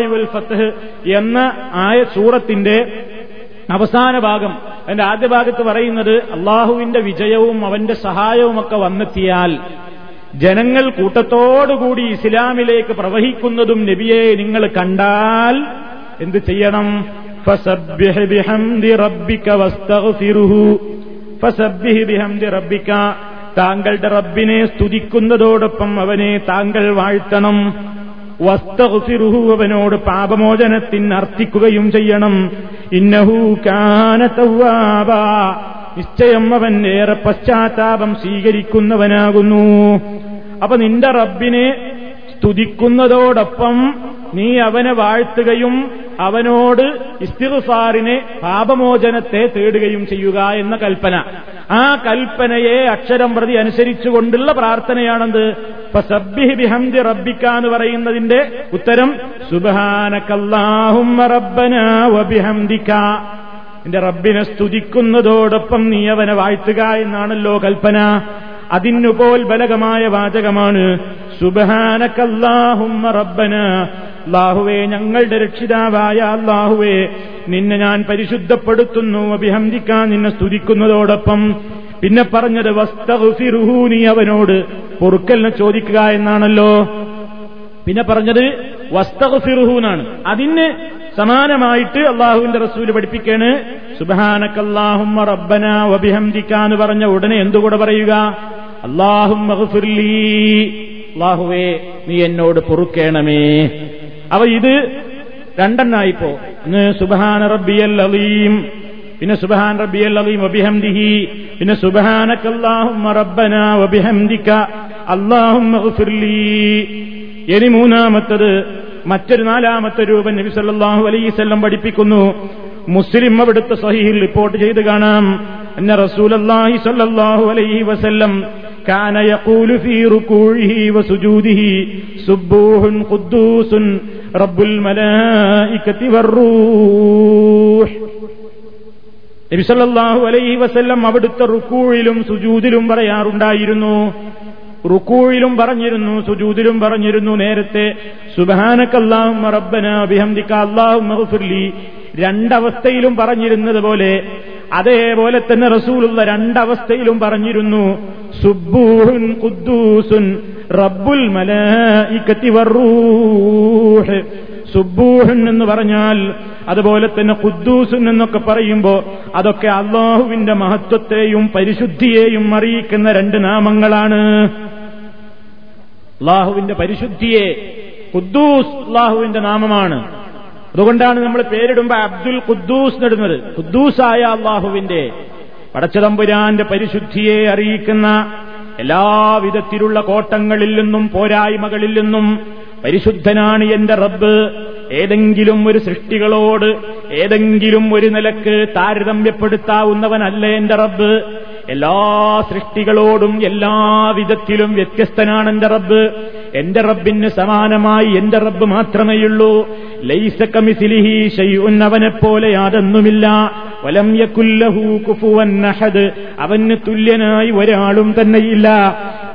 വൽ ഫത്ത് എന്ന ആയ സൂറത്തിന്റെ അവസാന ഭാഗം. അതിന്റെ ആദ്യ ഭാഗത്ത് പറയുന്നത് അള്ളാഹുവിന്റെ വിജയവും അവന്റെ സഹായവുമൊക്കെ വന്നെത്തിയാൽ ജനങ്ങൾ കൂട്ടത്തോടുകൂടി ഇസ്ലാമിലേക്ക് പ്രവഹിക്കുന്നതും നബിയെ നിങ്ങൾ കണ്ടാൽ എന്ത് ചെയ്യണം? താങ്കളുടെ റബ്ബിനെ സ്തുതിക്കുന്നതോടൊപ്പം അവനെ താങ്കൾ വാഴ്ത്തണം. വസ്തഹുസിറുഹു അവനോട് പാപമോചനത്തിന് അർത്ഥിക്കുകയും ചെയ്യണം. ഇന്നഹു കാനത്തവ്വാബ നിശ്ചയം അവൻ ഏറെ പശ്ചാത്താപം സ്വീകരിക്കുന്നവനാകുന്നു. അപ്പൊ നിന്റെ റബ്ബിനെ സ്തുതിക്കുന്നതോടൊപ്പം നീ അവനെ വാഴ്ത്തുകയും അവനോട് ഇസ്തിറുസാറിനെ പാപമോചനത്തെ തേടുകയും ചെയ്യുക എന്ന കൽപ്പന. ആ കൽപ്പനയെ അക്ഷരം പ്രതി അനുസരിച്ചുകൊണ്ടുള്ള പ്രാർത്ഥനയാണെന്ത്? ഫസബ്ബിഹ് ബിഹംദി റബ്ബിക്ക എന്ന് പറയുന്നതിന്റെ ഉത്തരം സുബഹാനക്കല്ലാഹുമ്മ റബ്ബന വബിഹംദിക. നിന്റെ റബ്ബിനെ സ്തുതിക്കുന്നതോടൊപ്പം നീ അവനെ വാഴ്ത്തുക എന്നാണല്ലോ കൽപ്പന. അതിനുപോൽ ബലകമായ വാചകമാണ് സുബഹാനക്കല്ലാഹുമ്മ റബ്ബന. അള്ളാഹുവേ ഞങ്ങളുടെ രക്ഷിതാവായ അള്ളാഹുവേ നിന്നെ ഞാൻ പരിശുദ്ധപ്പെടുത്തുന്നു അഭിഹംദിക്കാൻ നിന്നെ സ്തുതിക്കുന്നതോടൊപ്പം. പിന്നെ പറഞ്ഞത് വസ്തഹുഫിറുഹു അവനോട് പൊറുക്കലിനെ ചോദിക്കുക എന്നാണല്ലോ. പിന്നെ പറഞ്ഞത് വസ്തഹുസിറുഹൂനാണ് അതിന് സമാനമായിട്ട് അള്ളാഹുവിന്റെ റസൂൽ പഠിപ്പിക്കാണ് സുബാനക്കല്ലാഹുമ്മ റബ്ബന വബിഹംദിക്ക എന്ന് പറഞ്ഞ ഉടനെ എന്തുകൂടെ പറയുക? അള്ളാഹും അള്ളാഹുവേ നീ എന്നോട് പൊറുക്കേണമേ. അവ ഇത് രണ്ടെണ്ണായിപ്പോ. സുബാന റബ്ബിയൽ അലീം. പിന്നെ സുബഹാൻ റബ്ബിയൽ അലീം വബിഹംദിഹി പിന്നെ സുബഹാനക്കല്ലാഹുമ്മ റബ്ബന വബിഹംദിക്ക അള്ളാഹുമ്മ ഇനി മൂന്നാമത്തത് മറ്റൊരു നാലാമത്തെ രൂപം നബി സല്ലല്ലാഹു അലൈഹിസല്ലം പഠിപ്പിക്കുന്നു മുസ്ലിം അവിടുത്തെ സഹീഹിൽ റിപ്പോർട്ട് ചെയ്ത് കാണാം അന്ന റസൂലല്ലാഹി സല്ലല്ലാഹു അലൈഹി വസല്ലം كان يقول في ركوعه وسجوده سبوح قدوس رب الملائكة والروح നബി സല്ലല്ലാഹു അലൈഹി വസല്ലം അവിടുത്തെ റുക്കൂഴിലും സുജൂതിലും പറയാറുണ്ടായിരുന്നു. റുക്കൂഴിലും പറഞ്ഞിരുന്നു സുജൂതിലും പറഞ്ഞിരുന്നു നേരത്തെ സുബാനക്കല്ലാഹും റബ്ബന അഭിഹംദിക്ക അള്ളാഹും മഹുഫുല്ലി രണ്ടവസ്ഥയിലും പറഞ്ഞിരുന്നത് പോലെ അതേപോലെ തന്നെ റസൂലുള്ള രണ്ടവസ്ഥയിലും പറഞ്ഞിരുന്നു സുബ്ബൂഹുൻ കുദ്ദൂസുൻ റബ്ബുൽ മലായിക്കത്തി വറൂഹ് സുബ്ബൂഹൻ എന്ന് പറഞ്ഞാൽ അതുപോലെ തന്നെ ഖുദ്ദൂസുൻ എന്നൊക്കെ പറയുമ്പോ അതൊക്കെ അള്ളാഹുവിന്റെ മഹത്വത്തെയും പരിശുദ്ധിയെയും അറിയിക്കുന്ന രണ്ട് നാമങ്ങളാണ്. അള്ളാഹുവിന്റെ പരിശുദ്ധിയെ ഖുദ്ദൂസ് അള്ളാഹുവിന്റെ നാമമാണ്. അതുകൊണ്ടാണ് നമ്മൾ പേരിടുമ്പോ അബ്ദുൽ ഖുദ്ദൂസ് നേടുന്നത് ഖുദ്ദൂസായ അള്ളാഹുവിന്റെ പടച്ചതമ്പുരാന്റെ പരിശുദ്ധിയെ അറിയിക്കുന്ന എല്ലാവിധത്തിലുള്ള കോട്ടങ്ങളിൽ നിന്നും പോരായ്മകളിൽ നിന്നും പരിശുദ്ധനാണ് എന്റെ റബ്ബ്. ഏതെങ്കിലും ഒരു സൃഷ്ടികളോട് ഏതെങ്കിലും ഒരു നിലയ്ക്ക് താരതമ്യപ്പെടുത്താവുന്നവനല്ല എന്റെ റബ്ബ്. എല്ലാ സൃഷ്ടികളോടും എല്ലാ വിധത്തിലും വ്യത്യസ്തനാണ് എന്റെ റബ്ബ്. എന്റെ റബ്ബിന് സമാനമായി എന്റെ റബ്ബ് മാത്രമേയുള്ളൂ. ലൈസ കമിസിലിഹി അവനെപ്പോലെ യാതൊന്നുമില്ല. വലം യക്കുല്ലഹു അവന് തുല്യനായി ഒരാളും തന്നെയില്ല.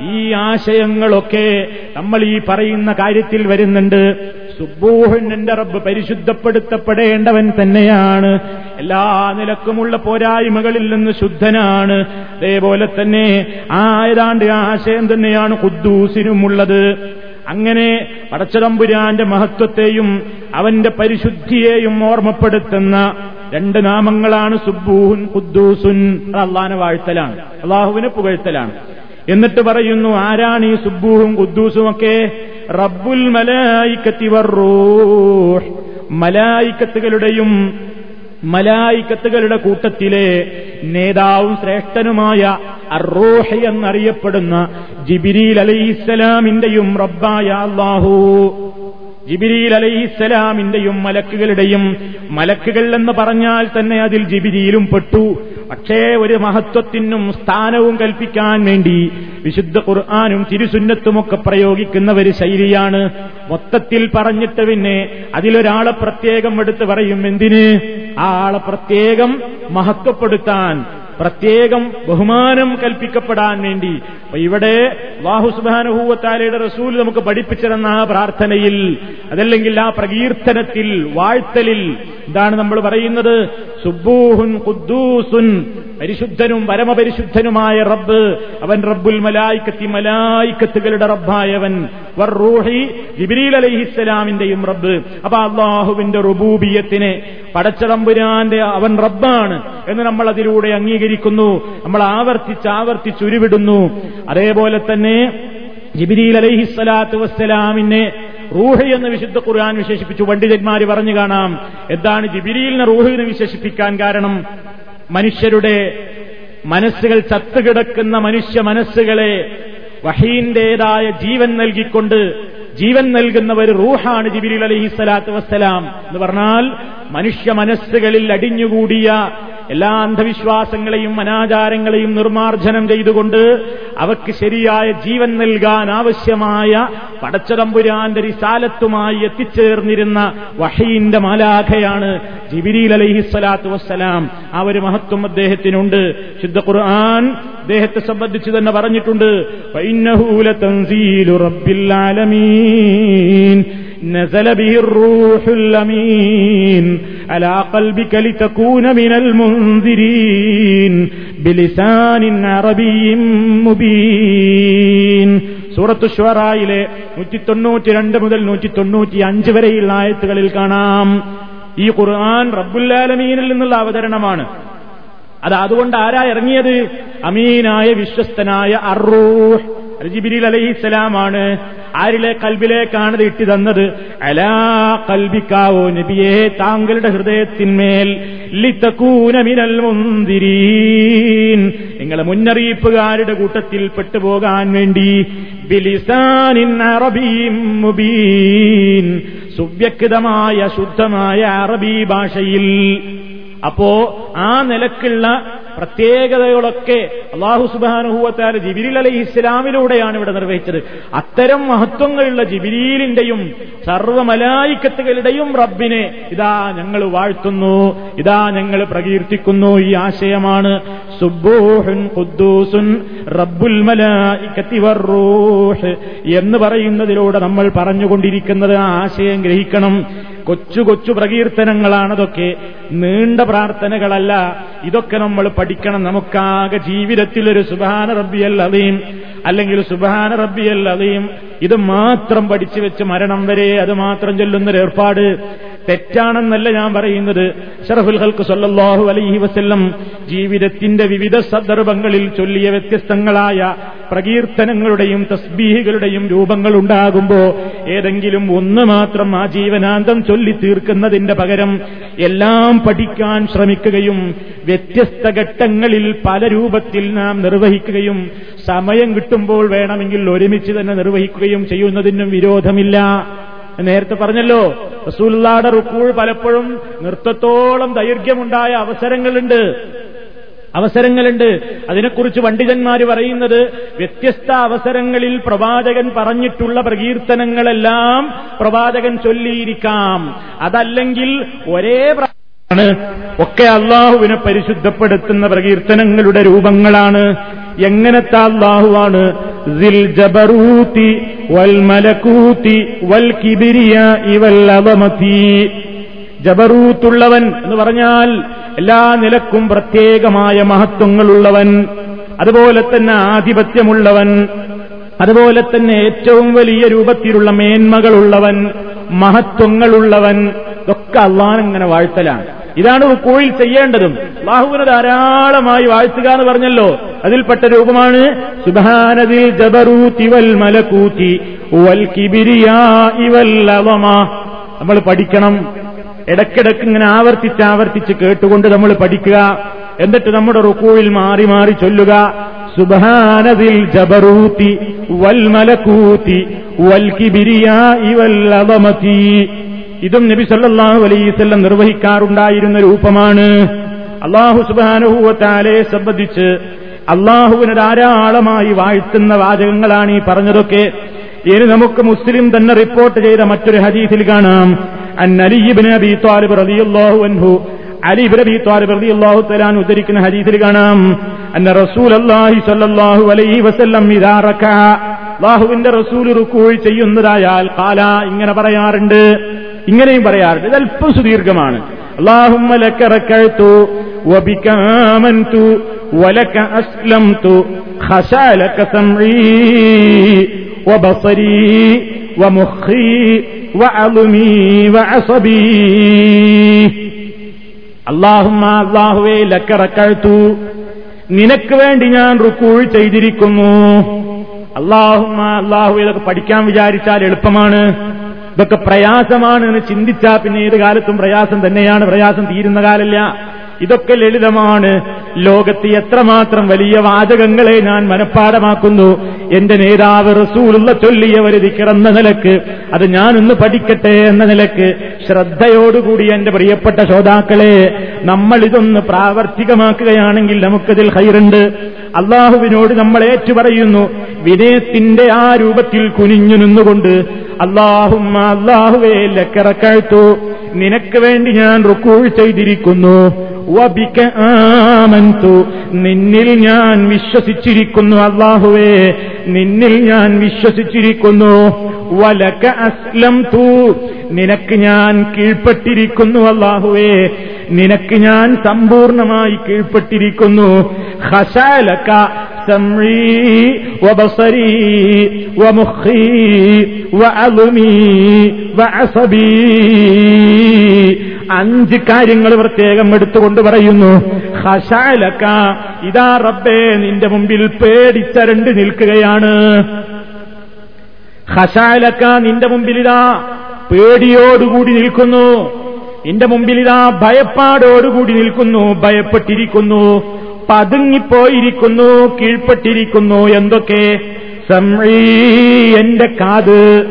ഈ ആശയങ്ങളൊക്കെ നമ്മൾ ഈ പറയുന്ന കാര്യത്തിൽ വരുന്നുണ്ട്. സുബൂഹൻ എന്റെ റബ്ബ് പരിശുദ്ധപ്പെടുത്തപ്പെടേണ്ടവൻ തന്നെയാണ്. എല്ലാ നിലക്കുമുള്ള പോരായ്മകളിൽ നിന്ന് ശുദ്ധനാണ്. അതേപോലെ തന്നെ ആ ഏതാണ്ട് ആശയം തന്നെയാണ് ഖുദ്ദൂസിനുമുള്ളത്. അങ്ങനെ പടച്ചതമ്പുരാന്റെ മഹത്വത്തെയും അവന്റെ പരിശുദ്ധിയെയും ഓർമ്മപ്പെടുത്തുന്ന രണ്ട് നാമങ്ങളാണ് സുബ്ബൂഹുൻ ഖുദ്ദൂസുൻ. അള്ളാഹുവിനെ വാഴ്ത്തലാണ്. അള്ളാഹുവിനെ പുകഴ്ത്തലാണ്. എന്നിട്ട് പറയുന്നു ആരാണ് ഈ സുബ്ബൂഹും ഖുദ്ദൂസും ഒക്കെ? റബ്ബുൽ മലായിക്കത്തി വർറൂഹ് മലായിക്കത്തുകളുടെയും മലായിക്കത്തുകളുടെ കൂട്ടത്തിലെ നേതാവും ശ്രേഷ്ഠനുമായ അറോഹ എന്നറിയപ്പെടുന്ന ജിബിരിൽ അലൈഹിസ്സലാമിന്റെയും റബ്ബായ അള്ളാഹു. ജിബിരിൽ അലൈഹിസ്സലാമിന്റെയും മലക്കുകളുടെയും മലക്കുകൾ എന്ന് പറഞ്ഞാൽ തന്നെ അതിൽ ജിബിരിയിലും പെട്ടു. പക്ഷേ ഒരു മഹത്വത്തിനും സ്ഥാനവും കൽപ്പിക്കാൻ വേണ്ടി വിശുദ്ധ ഖുർആാനും തിരുസുന്നത്തുമൊക്കെ പ്രയോഗിക്കുന്ന ഒരു ശൈലിയാണ്. മൊത്തത്തിൽ പറഞ്ഞിട്ട് പിന്നെ അതിലൊരാളെ പ്രത്യേകം എടുത്ത് പറയും എന്തിന്? ആ ആളെ പ്രത്യേകം മഹത്വപ്പെടുത്താൻ പ്രത്യേകം ബഹുമാനം കൽപ്പിക്കപ്പെടാൻ വേണ്ടി. അപ്പൊ ഇവിടെ വാഹുസുബാനുഭൂവത്താലയുടെ റസൂൽ നമുക്ക് പഠിപ്പിച്ചിരുന്ന ആ പ്രാർത്ഥനയിൽ. അതല്ലെങ്കിൽ ആ പ്രകീർത്തനത്തിൽ വാഴ്ത്തലിൽ. എന്താണ് നമ്മൾ പറയുന്നത്? സുബൂഹുൻ ഖുദ്ദൂസുൻ പരിശുദ്ധനും പരമപരിശുദ്ധനുമായ റബ്ബ്. അവൻ റബ്ബുൽ മലായിക്കത്തി മലായിക്കത്തുകളുടെ റബ്ബായവൻ. വർറൂഹി ജിബിരിൽ അലഹിസ്സലാമിന്റെയും റബ്ബ്. അപ്പൊ അള്ളാഹുവിന്റെ റുബൂബിയത്തിനെ പടച്ചതമ്പുരാന്റെ അവൻ റബ്ബാണ് എന്ന് നമ്മൾ അതിലൂടെ അംഗീകരിക്കുന്നു. നമ്മൾ ആവർത്തിച്ച് ആവർത്തിച്ച് ഉരുവിടുന്നു അതേപോലെ തന്നെ ജിബിരിൽ അലഹിസ്സലാത്തു വസ്സലാമിനെ റൂഹ് എന്ന് വിശുദ്ധ ഖുർആൻ വിശേഷിപ്പിച്ചു. പണ്ഡിതന്മാര് പറഞ്ഞു കാണാം. എന്താണ് ജിബിരിയിലിനെ റൂഹിനെ വിശേഷിപ്പിക്കാൻ കാരണം? മനുഷ്യരുടെ മനസ്സുകൾ ചത്തുകിടക്കുന്ന മനുഷ്യ മനസ്സുകളെ വഹീന്റേതായ ജീവൻ നൽകിക്കൊണ്ട് ജീവൻ നൽകുന്ന ഒരു റൂഹാണ് അലഹി സ്വലാത്തു വസ്സലാം എന്ന് പറഞ്ഞാൽ മനുഷ്യ മനസ്സുകളിൽ അടിഞ്ഞുകൂടിയ എല്ലാ അന്ധവിശ്വാസങ്ങളെയും അനാചാരങ്ങളെയും നിർമാർജനം ചെയ്തുകൊണ്ട് അവക്ക് ശരിയായ ജീവൻ നൽകാൻ ആവശ്യമായ പടച്ചതമ്പുരാന്റെ റിസാലത്തുമായി എത്തിച്ചേർന്നിരുന്ന വഹീന്റെ മാലാഖയാണ് ജിബിരിൽ അലഹിസ്വലാത്തു വസ്സലാം. ആ ഒരു മഹത്വം അദ്ദേഹത്തിനുണ്ട്. ശുദ്ധ ഖുർആൻ അദ്ദേഹത്തെ സംബന്ധിച്ച് തന്നെ പറഞ്ഞിട്ടുണ്ട്. റബ്ബിൽ ആലമീൻ. نزل به الروح الأمين على قلبك لتكون من المنذرين بلسان عربي مبين സൂറത്തു ഷ്വറായിലെ നൂറ്റി തൊണ്ണൂറ്റി രണ്ട് മുതൽ നൂറ്റി തൊണ്ണൂറ്റി അഞ്ച് വരെയുള്ള ആയത്തുകളിൽ കാണാം ഈ ഖുർആൻ റബ്ബുല്ലാലമീനിൽ നിന്നുള്ള അവതരണമാണ് അത് അതുകൊണ്ട് ആരാ ഇറങ്ങിയത് അമീനായ വിശ്വസ്തനായ അറൂഹ് ജിബിരിൽ അലഹിസ്സലാമാണ്. ആരിലെ കൽബിലേക്കാണ് ഇട്ടി തന്നത്? അലാ കൽബിക്കാവോ നബിയെ താങ്കളുടെ ഹൃദയത്തിന്മേൽ ലിത്തക്കൂനമിനൽ മുന്തിരീൻ. നിങ്ങളെ മുന്നറിയിപ്പുകാരുടെ കൂട്ടത്തിൽ പെട്ടുപോകാൻ വേണ്ടി ബിലിസാനിൻ അറബിയും മുബീൻ. സുവ്യക്തമായ ശുദ്ധമായ അറബി ഭാഷയിൽ. അപ്പോ ആ നിലക്കുള്ള പ്രത്യേകതകളൊക്കെ അള്ളാഹു സുബാനുഭൂവത്താൽ ജിബിരിൽ അലൈഹി ഇസ്ലാമിലൂടെയാണ് ഇവിടെ നിർവഹിച്ചത്. അത്തരം മഹത്വങ്ങളുള്ള ജിബിരിലിന്റെയും സർവമലായിക്കത്തുകളുടെയും റബ്ബിനെ ഇതാ ഞങ്ങൾ വാഴ്ത്തുന്നു ഇതാ ഞങ്ങൾ പ്രകീർത്തിക്കുന്നു ഈ ആശയമാണ്. റബ്ബുൽ എന്ന് പറയുന്നതിലൂടെ നമ്മൾ പറഞ്ഞുകൊണ്ടിരിക്കുന്നത് ആ ആശയം ഗ്രഹിക്കണം. കൊച്ചു കൊച്ചു പ്രകീർത്തനങ്ങളാണതൊക്കെ. നീണ്ട പ്രാർത്ഥനകളല്ല. ഇതൊക്കെ നമ്മൾ പഠിക്കണം. നമുക്കാകെ ജീവിതത്തിൽ ഒരു സുബാന റബ്ബിയൽ അലീം അല്ലെങ്കിൽ സുബാന റബ്ബിയൽ ഇത് മാത്രം പഠിച്ചു വെച്ച് മരണം വരെ അത് മാത്രം ചൊല്ലുന്നൊരു ഏർപ്പാട്. തെറ്റാണെന്നല്ല ഞാൻ പറയുന്നത്. ഷറഫുൽ ഹൽക്ക് സല്ലാഹു അലൈഹി വസ്ല്ലം ജീവിതത്തിന്റെ വിവിധ സന്ദർഭങ്ങളിൽ ചൊല്ലിയ വ്യത്യസ്തങ്ങളായ പ്രകീർത്തനങ്ങളുടെയും തസ്ബീഹികളുടെയും രൂപങ്ങൾ ഉണ്ടാകുമ്പോ ഏതെങ്കിലും ഒന്ന് മാത്രം ആ ജീവനാന്തം ചൊല്ലി തീർക്കുന്നതിന്റെ പകരം എല്ലാം പഠിക്കാൻ ശ്രമിക്കുകയും വ്യത്യസ്ത ഘട്ടങ്ങളിൽ പല രൂപത്തിൽ നാം നിർവഹിക്കുകയും സമയം കിട്ടുമ്പോൾ വേണമെങ്കിൽ ഒരുമിച്ച് തന്നെ നിർവഹിക്കുകയും ചെയ്യുന്നതിനും വിരോധമില്ല. നേരത്തെ പറഞ്ഞല്ലോ റസൂല്ലാടെ റുക്കൂൾ പലപ്പോഴും നൃത്തത്തോളം ദൈർഘ്യമുണ്ടായ അവസരങ്ങളുണ്ട്. അവസരങ്ങളുണ്ട്. അതിനെക്കുറിച്ച് പണ്ഡിതന്മാര് പറയുന്നത് വ്യത്യസ്ത അവസരങ്ങളിൽ പ്രവാചകൻ പറഞ്ഞിട്ടുള്ള പ്രകീർത്തനങ്ങളെല്ലാം പ്രവാചകൻ ചൊല്ലിയിരിക്കാം. അതല്ലെങ്കിൽ ഒരേ ആണ്. ഒക്കെ അള്ളാഹുവിനെ പരിശുദ്ധപ്പെടുത്തുന്ന പ്രകീർത്തനങ്ങളുടെ രൂപങ്ങളാണ്. എങ്ങനത്തെ അള്ളാഹുവാണ്? സിൽ ജബറൂത്തി വൽ മലക്കൂത്തി വൽ കിബിരിയ ഇവൽ അവമതി ജബറൂത്തുള്ളവൻ എന്ന് പറഞ്ഞാൽ എല്ലാ നിലക്കും പ്രത്യേകമായ മഹത്വങ്ങളുള്ളവൻ അതുപോലെ തന്നെ ആധിപത്യമുള്ളവൻ അതുപോലെ തന്നെ ഏറ്റവും വലിയ രൂപത്തിലുള്ള മേന്മകളുള്ളവൻ മഹത്വങ്ങളുള്ളവൻ ഇതൊക്കെ അള്ളാനങ്ങനെ വാഴ്ത്തലാണ്. ഇതാണ് റുക്കോയിൽ ചെയ്യേണ്ടതും. ബാഹുവിന് ധാരാളമായി വാഴ്ത്തുക എന്ന് പറഞ്ഞല്ലോ. അതിൽപ്പെട്ട രൂപമാണ് സുബാനതിൽ ജബറൂത്തി വൽ മലക്കൂത്തി വൽ കിബിരിയാ ഇവൽ നമ്മൾ പഠിക്കണം. ഇടയ്ക്കിടയ്ക്ക് ഇങ്ങനെ ആവർത്തിച്ച് ആവർത്തിച്ച് കേട്ടുകൊണ്ട് നമ്മൾ പഠിക്കുക. എന്നിട്ട് നമ്മുടെ റുക്കൂവിൽ മാറി മാറി ചൊല്ലുക. സുബാനതിൽ ജബറൂത്തി വൽ മലക്കൂത്തി വൽ ഇതും നബി സല്ലാഹു അലൈവല്ലം നിർവഹിക്കാറുണ്ടായിരുന്ന രൂപമാണ്. അള്ളാഹു സുബാനുഭൂവത്താലെ സംബന്ധിച്ച് അള്ളാഹുവിന് ധാരാളമായി വാഴ്ത്തുന്ന വാചകങ്ങളാണ് ഈ പറഞ്ഞതൊക്കെ. ഇനി നമുക്ക് മുസ്ലിം തന്നെ റിപ്പോർട്ട് ചെയ്ത മറ്റൊരു ഹദീസിൽ കാണാം. അൻ അലിബിന് അബി താലിബ് റളിയല്ലാഹു അൻഹു അലി ബിൻ അബി താലിബ് റളിയല്ലാഹു തആല ഉദ്ധരിക്കുന്ന ഹദീസിൽ കാണാം അന്ന റസൂലല്ലാഹി സ്വല്ലല്ലാഹു അലൈഹി വസല്ലം ഇദാ റകഅ അല്ലാഹുവിന്റെ റസൂൽ റുക്കൂ ചെയ്യുന്നതായാൽ ഖാല ഇങ്ങനെ പറയാറുണ്ട് ഇങ്ങനെയും പറയാറുണ്ട് ഇത് അല്പം സുദീർഘമാണ് അള്ളാഹുമ്മ ലക്ക റക്കഴത്തു وبك آمنت ولك أسلمت خشى لك سمعي وبصري ومخي وعظمي وعصبي اللهم അള്ളാഹുവേ ലക്കറക്കഴുത്തു നിനക്ക് വേണ്ടി ഞാൻ റുക്കൂൾ ചെയ്തിരിക്കുന്നു അള്ളാഹുമ്മ അള്ളാഹു ഇതൊക്കെ പഠിക്കാൻ വിചാരിച്ചാൽ എളുപ്പമാണ് ഇതൊക്കെ പ്രയാസമാണ് എന്ന് ചിന്തിച്ചാൽ പിന്നെ ഏത് കാലത്തും പ്രയാസം തന്നെയാണ് പ്രയാസം തീരുന്ന കാലല്ല ഇതൊക്കെ ലളിതമാണ് ലോകത്ത് എത്രമാത്രം വലിയ വാചകങ്ങളെ ഞാൻ മനഃപ്പാടമാക്കുന്നു എന്റെ നേതാവ് റസൂലുള്ള ചൊല്ലിയവർ ദിക്കറന്ന നിലയ്ക്ക് അത് ഞാനൊന്ന് പഠിക്കട്ടെ എന്ന നിലയ്ക്ക് ശ്രദ്ധയോടുകൂടി എന്റെ പ്രിയപ്പെട്ട ശ്രോതാക്കളെ നമ്മൾ ഇതൊന്ന് പ്രാവർത്തികമാക്കുകയാണെങ്കിൽ നമുക്കതിൽ ഹൈറുണ്ട്. അള്ളാഹുവിനോട് നമ്മൾ ഏറ്റുപറയുന്നു വിനയത്തിന്റെ ആ രൂപത്തിൽ കുനിഞ്ഞു നിന്നുകൊണ്ട് അള്ളാഹുമ്മ അള്ളാഹുവേ ലക്കറക്കഴുത്തു നിനക്ക് വേണ്ടി ഞാൻ റുക്കൂൾ ചെയ്തിരിക്കുന്നു. ആമന്തു. നിന്നിൽ ഞാൻ വിശ്വസിച്ചിരിക്കുന്നു അള്ളാഹുവേ നിന്നിൽ ഞാൻ വിശ്വസിച്ചിരിക്കുന്നു. വലക അസ്ലം തൂ നിനക്ക് ഞാൻ കീഴ്പ്പെട്ടിരിക്കുന്നു അള്ളാഹുവേ നിനക്ക് ഞാൻ സമ്പൂർണമായി കീഴ്പ്പെട്ടിരിക്കുന്നു. ഹസാലക سمعي وبصري ومخي وعظمي وعصبي അഞ്ച് കാര്യങ്ങൾ പ്രത്യേകം എടുത്തുകൊണ്ട് പറയുന്നു ഹഷാലക്ക ഇതാ റബ്ബേ നിന്റെ മുമ്പിൽ പേടിച്ചരണ്ട് നിൽക്കുകയാണ് ഹഷാലക്ക നിന്റെ മുമ്പിൽ ഇതാ പേടിയോടുകൂടി നിൽക്കുന്നു നിന്റെ മുമ്പിൽ ഇതാ ഭയപ്പാടോടുകൂടി നിൽക്കുന്നു ഭയപ്പെട്ടിരിക്കുന്നു പതുങ്ങിപ്പോയിരിക്കുന്നു കീഴ്പ്പെട്ടിരിക്കുന്നു എന്തൊക്കെ? എന്റെ കാത്.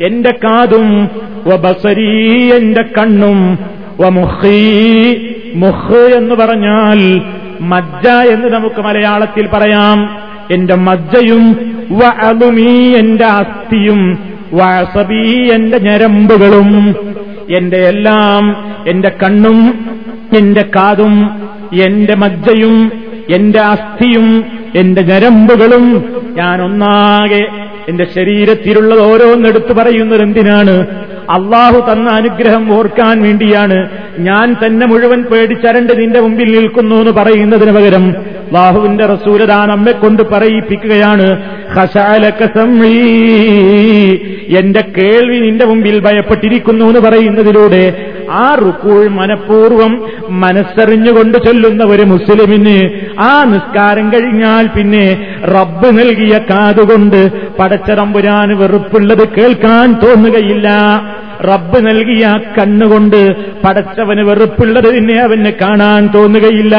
എന്റെ കാതും വബസരീ എന്റെ കണ്ണും വമുഖീ മുഹ് എന്ന് പറഞ്ഞാൽ മജ്ജ എന്ന് നമുക്ക് മലയാളത്തിൽ പറയാം. എന്റെ മജ്ജയും വഅലുമീ എന്റെ അസ്ഥിയും വസബീ എന്റെ ഞരമ്പുകളും. എന്റെ എല്ലാം എന്റെ കണ്ണും എന്റെ കാതും എന്റെ മജ്ജയും എന്റെ അസ്ഥിയും എന്റെ ഞരമ്പുകളും ഞാൻ ഒന്നാകെ എന്റെ ശരീരത്തിലുള്ളത് ഓരോന്നെടുത്തു പറയുന്നത് എന്തിനാണ് അള്ളാഹു തന്ന അനുഗ്രഹം ഓർക്കാൻ വേണ്ടിയാണ് ഞാൻ തന്നെ മുഴുവൻ പേടിച്ചരണ്ട് നിന്റെ മുമ്പിൽ നിൽക്കുന്നു എന്ന് പറയുന്നതിന് പകരം ബാഹുവിന്റെ റസൂലതാ നമ്മെ കൊണ്ട് പറയിപ്പിക്കുകയാണ്. എന്റെ കേൾവി നിന്റെ മുമ്പിൽ ഭയപ്പെട്ടിരിക്കുന്നു എന്ന് പറയുന്നതിലൂടെ ആ റുക്കൂൾ മനഃപൂർവം മനസ്സറിഞ്ഞുകൊണ്ട് ചൊല്ലുന്ന ഒരു മുസ്ലിമിന്. ആ നിസ്കാരം കഴിഞ്ഞാൽ പിന്നെ റബ്ബ് നൽകിയ കാതുകൊണ്ട് പടച്ചറമ്പുരാൻ വെറുപ്പുള്ളത് കേൾക്കാൻ തോന്നുകയില്ല. റബ്ബ് നൽകിയ കണ്ണുകൊണ്ട് പടച്ചവന് വെറുപ്പുള്ളത് പിന്നെ അവന് കാണാൻ തോന്നുകയില്ല.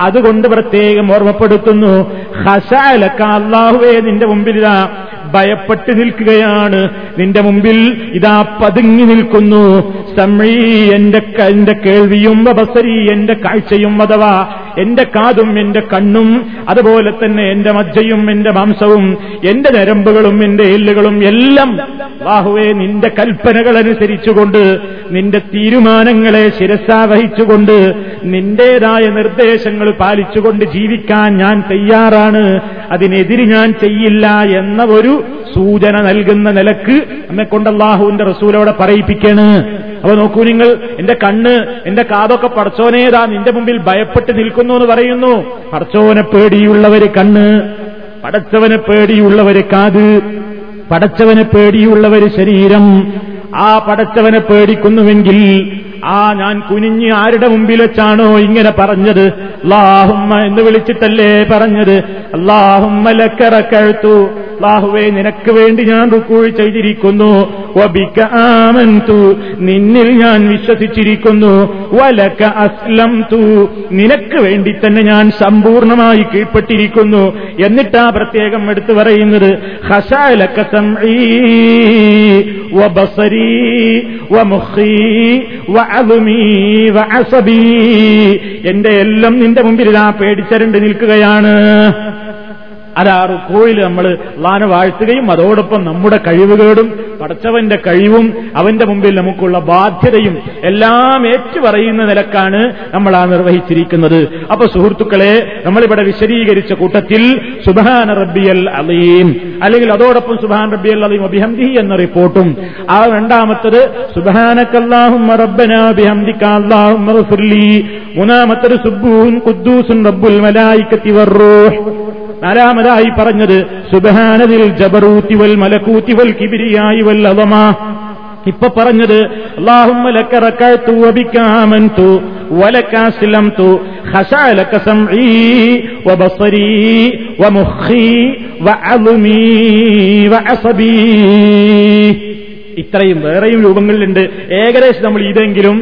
അതുകൊണ്ട് പ്രത്യേകം ഓർമ്മപ്പെടുത്തുന്നു ഹസാലക്ക അള്ളാഹുവേ നിന്റെ മുമ്പിൽ ഇതാ ഭയപ്പെട്ട് നിൽക്കുകയാണ്. നിന്റെ മുമ്പിൽ ഇതാ പതുങ്ങി നിൽക്കുന്നു. സമീ എന്റെ എന്റെ കേൾവിയും ബസരി എന്റെ കാഴ്ചയും അഥവാ എന്റെ കാതും എന്റെ കണ്ണും അതുപോലെ തന്നെ എന്റെ മജ്ജയും എന്റെ മാംസവും എന്റെ നരമ്പുകളും എന്റെ എല്ലുകളും എല്ലാം ബാഹുവെ നിന്റെ കൽപ്പനകൾ അനുസരിച്ചുകൊണ്ട് നിന്റെ തീരുമാനങ്ങളെ ശിരസാവഹിച്ചുകൊണ്ട് നിന്റേതായ നിർദ്ദേശങ്ങൾ പാലിച്ചുകൊണ്ട് ജീവിക്കാൻ ഞാൻ തയ്യാറാണ്. അതിനെതിര് ഞാൻ ചെയ്യില്ല എന്ന ഒരു സൂചന നൽകുന്ന നിലയ്ക്ക് നമ്മെ കൊണ്ട് അള്ളാഹുവിന്റെ റസൂലോടെ പറയിപ്പിക്കാണ്. അപ്പൊ നോക്കൂ നിങ്ങൾ എന്റെ കണ്ണ് എന്റെ കാതൊക്കെ പടച്ചോനേതാ നിന്റെ മുമ്പിൽ ഭയപ്പെട്ട് നിൽക്കുന്നു എന്ന് പറയുന്നു. പടച്ചോനെ പേടിയുള്ളവര് കണ്ണ് പടച്ചവനെ പേടിയുള്ളവര് കാത് പടച്ചവനെ പേടിയുള്ളവര് ശരീരം. ആ പടച്ചവനെ പേടിക്കുന്നുവെങ്കിൽ ആ ഞാൻ കുനിഞ്ഞ് ആരുടെ മുമ്പിൽ വെച്ചാണോ ഇങ്ങനെ പറഞ്ഞത്? ലാഹുമ്മ എന്ന് വിളിച്ചിട്ടല്ലേ പറഞ്ഞത്? അല്ലാഹുമ്മ ലക്കറക്കഴുത്തു. അല്ലാഹുവേ നിനക്ക് വേണ്ടി ഞാൻ റുക്കൂൾ ചെയ്തിരിക്കുന്നു. ആമന്തു. നിന്നിൽ ഞാൻ വിശ്വസിച്ചിരിക്കുന്നു. വലക്ക അസ്ലം അസ്ലംതു. നിനക്ക് വേണ്ടി തന്നെ ഞാൻ സമ്പൂർണമായി കീഴ്പ്പെട്ടിരിക്കുന്നു. എന്നിട്ടാ പ്രത്യേകം എടുത്തു പറയുന്നത്? ഹസാലക്കീ സംഈ വബസരീ വമുഖീ വ എന്റെ എല്ലാം നിന്റെ മുമ്പിൽ ഇതാ പേടിച്ചരണ്ട് നിൽക്കുകയാണ്. അതാ റുക്കോയിൽ നമ്മൾ ലാന വാഴ്ത്തുകയും അതോടൊപ്പം നമ്മുടെ കഴിവുകേടും പടച്ചവന്റെ കഴിവും അവന്റെ മുമ്പിൽ നമുക്കുള്ള ബാധ്യതയും എല്ലാം ഏറ്റുപറയുന്ന നിലക്കാണ് നമ്മൾ ആ നിർവഹിച്ചിരിക്കുന്നത്. അപ്പൊ സുഹൃത്തുക്കളെ നമ്മളിവിടെ വിശദീകരിച്ച കൂട്ടത്തിൽ സുബാന റബ്ബിയൽ അലീം അല്ലെങ്കിൽ അതോടൊപ്പം സുബാൻ റബ്ബിയൽ അലീം അഭിഹംദി എന്ന റിപ്പോർട്ടും. ആ രണ്ടാമത്തത് സുബാനക്കല്ലാഹും മൂന്നാമത്തത് സുബ്ബൂൻ കുദ്ദൂസുൻ റബ്ബുൽ മലായിക്കത്തി വർറൂഹ് നാലാമതായി പറഞ്ഞത് സുബഹാനതിൽ ജബറൂത്തിവൽ മലക്കൂത്തിവൽ കിബിരിയായി വൽ അവമ ഇപ്പൊ പറഞ്ഞത് അള്ളാഹും ഇത്രയും വേറെയും രൂപങ്ങളിലുണ്ട്. ഏകദേശം നമ്മൾ ഇതെങ്കിലും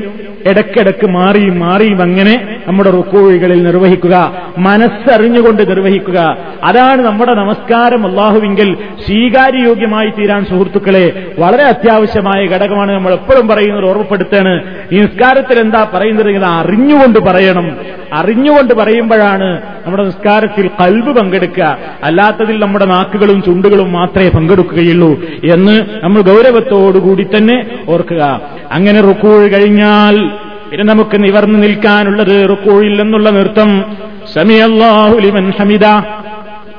ഇടയ്ക്കിടക്ക് മാറിയും മാറിയും അങ്ങനെ നമ്മുടെ റുക്കോഴികളിൽ നിർവഹിക്കുക. മനസ്സറിഞ്ഞുകൊണ്ട് നിർവഹിക്കുക. അതാണ് നമ്മുടെ നമസ്കാരം അള്ളാഹുവിങ്കിൽ സ്വീകാര്യയോഗ്യമായി തീരാൻ സുഹൃത്തുക്കളെ. വളരെ അത്യാവശ്യമായ ഘടകമാണ് നമ്മൾ എപ്പോഴും പറയുന്നത് ഓർമ്മപ്പെടുത്താണ്. നിസ്കാരത്തിൽ എന്താ പറയുന്നത്? അറിഞ്ഞുകൊണ്ട് പറയണം. അറിഞ്ഞുകൊണ്ട് പറയുമ്പോഴാണ് നമ്മുടെ നിസ്കാരത്തിൽ കൽബ് പങ്കെടുക്കുക. അല്ലാത്തതിൽ നമ്മുടെ നാക്കുകളും ചുണ്ടുകളും മാത്രമേ പങ്കെടുക്കുകയുള്ളൂ എന്ന് നമ്മൾ ഗൗരവത്തോടുകൂടി തന്നെ ഓർക്കുക. അങ്ങനെ റുക്കൂഴ് കഴിഞ്ഞാൽ പിന്നെ നമുക്ക് നിവർന്നു നിൽക്കാനുള്ളത് റുക്കൂഴിൽ നിന്നുള്ള നൃത്തം. സമിയല്ലാഹുലിമൻ ഹമിദ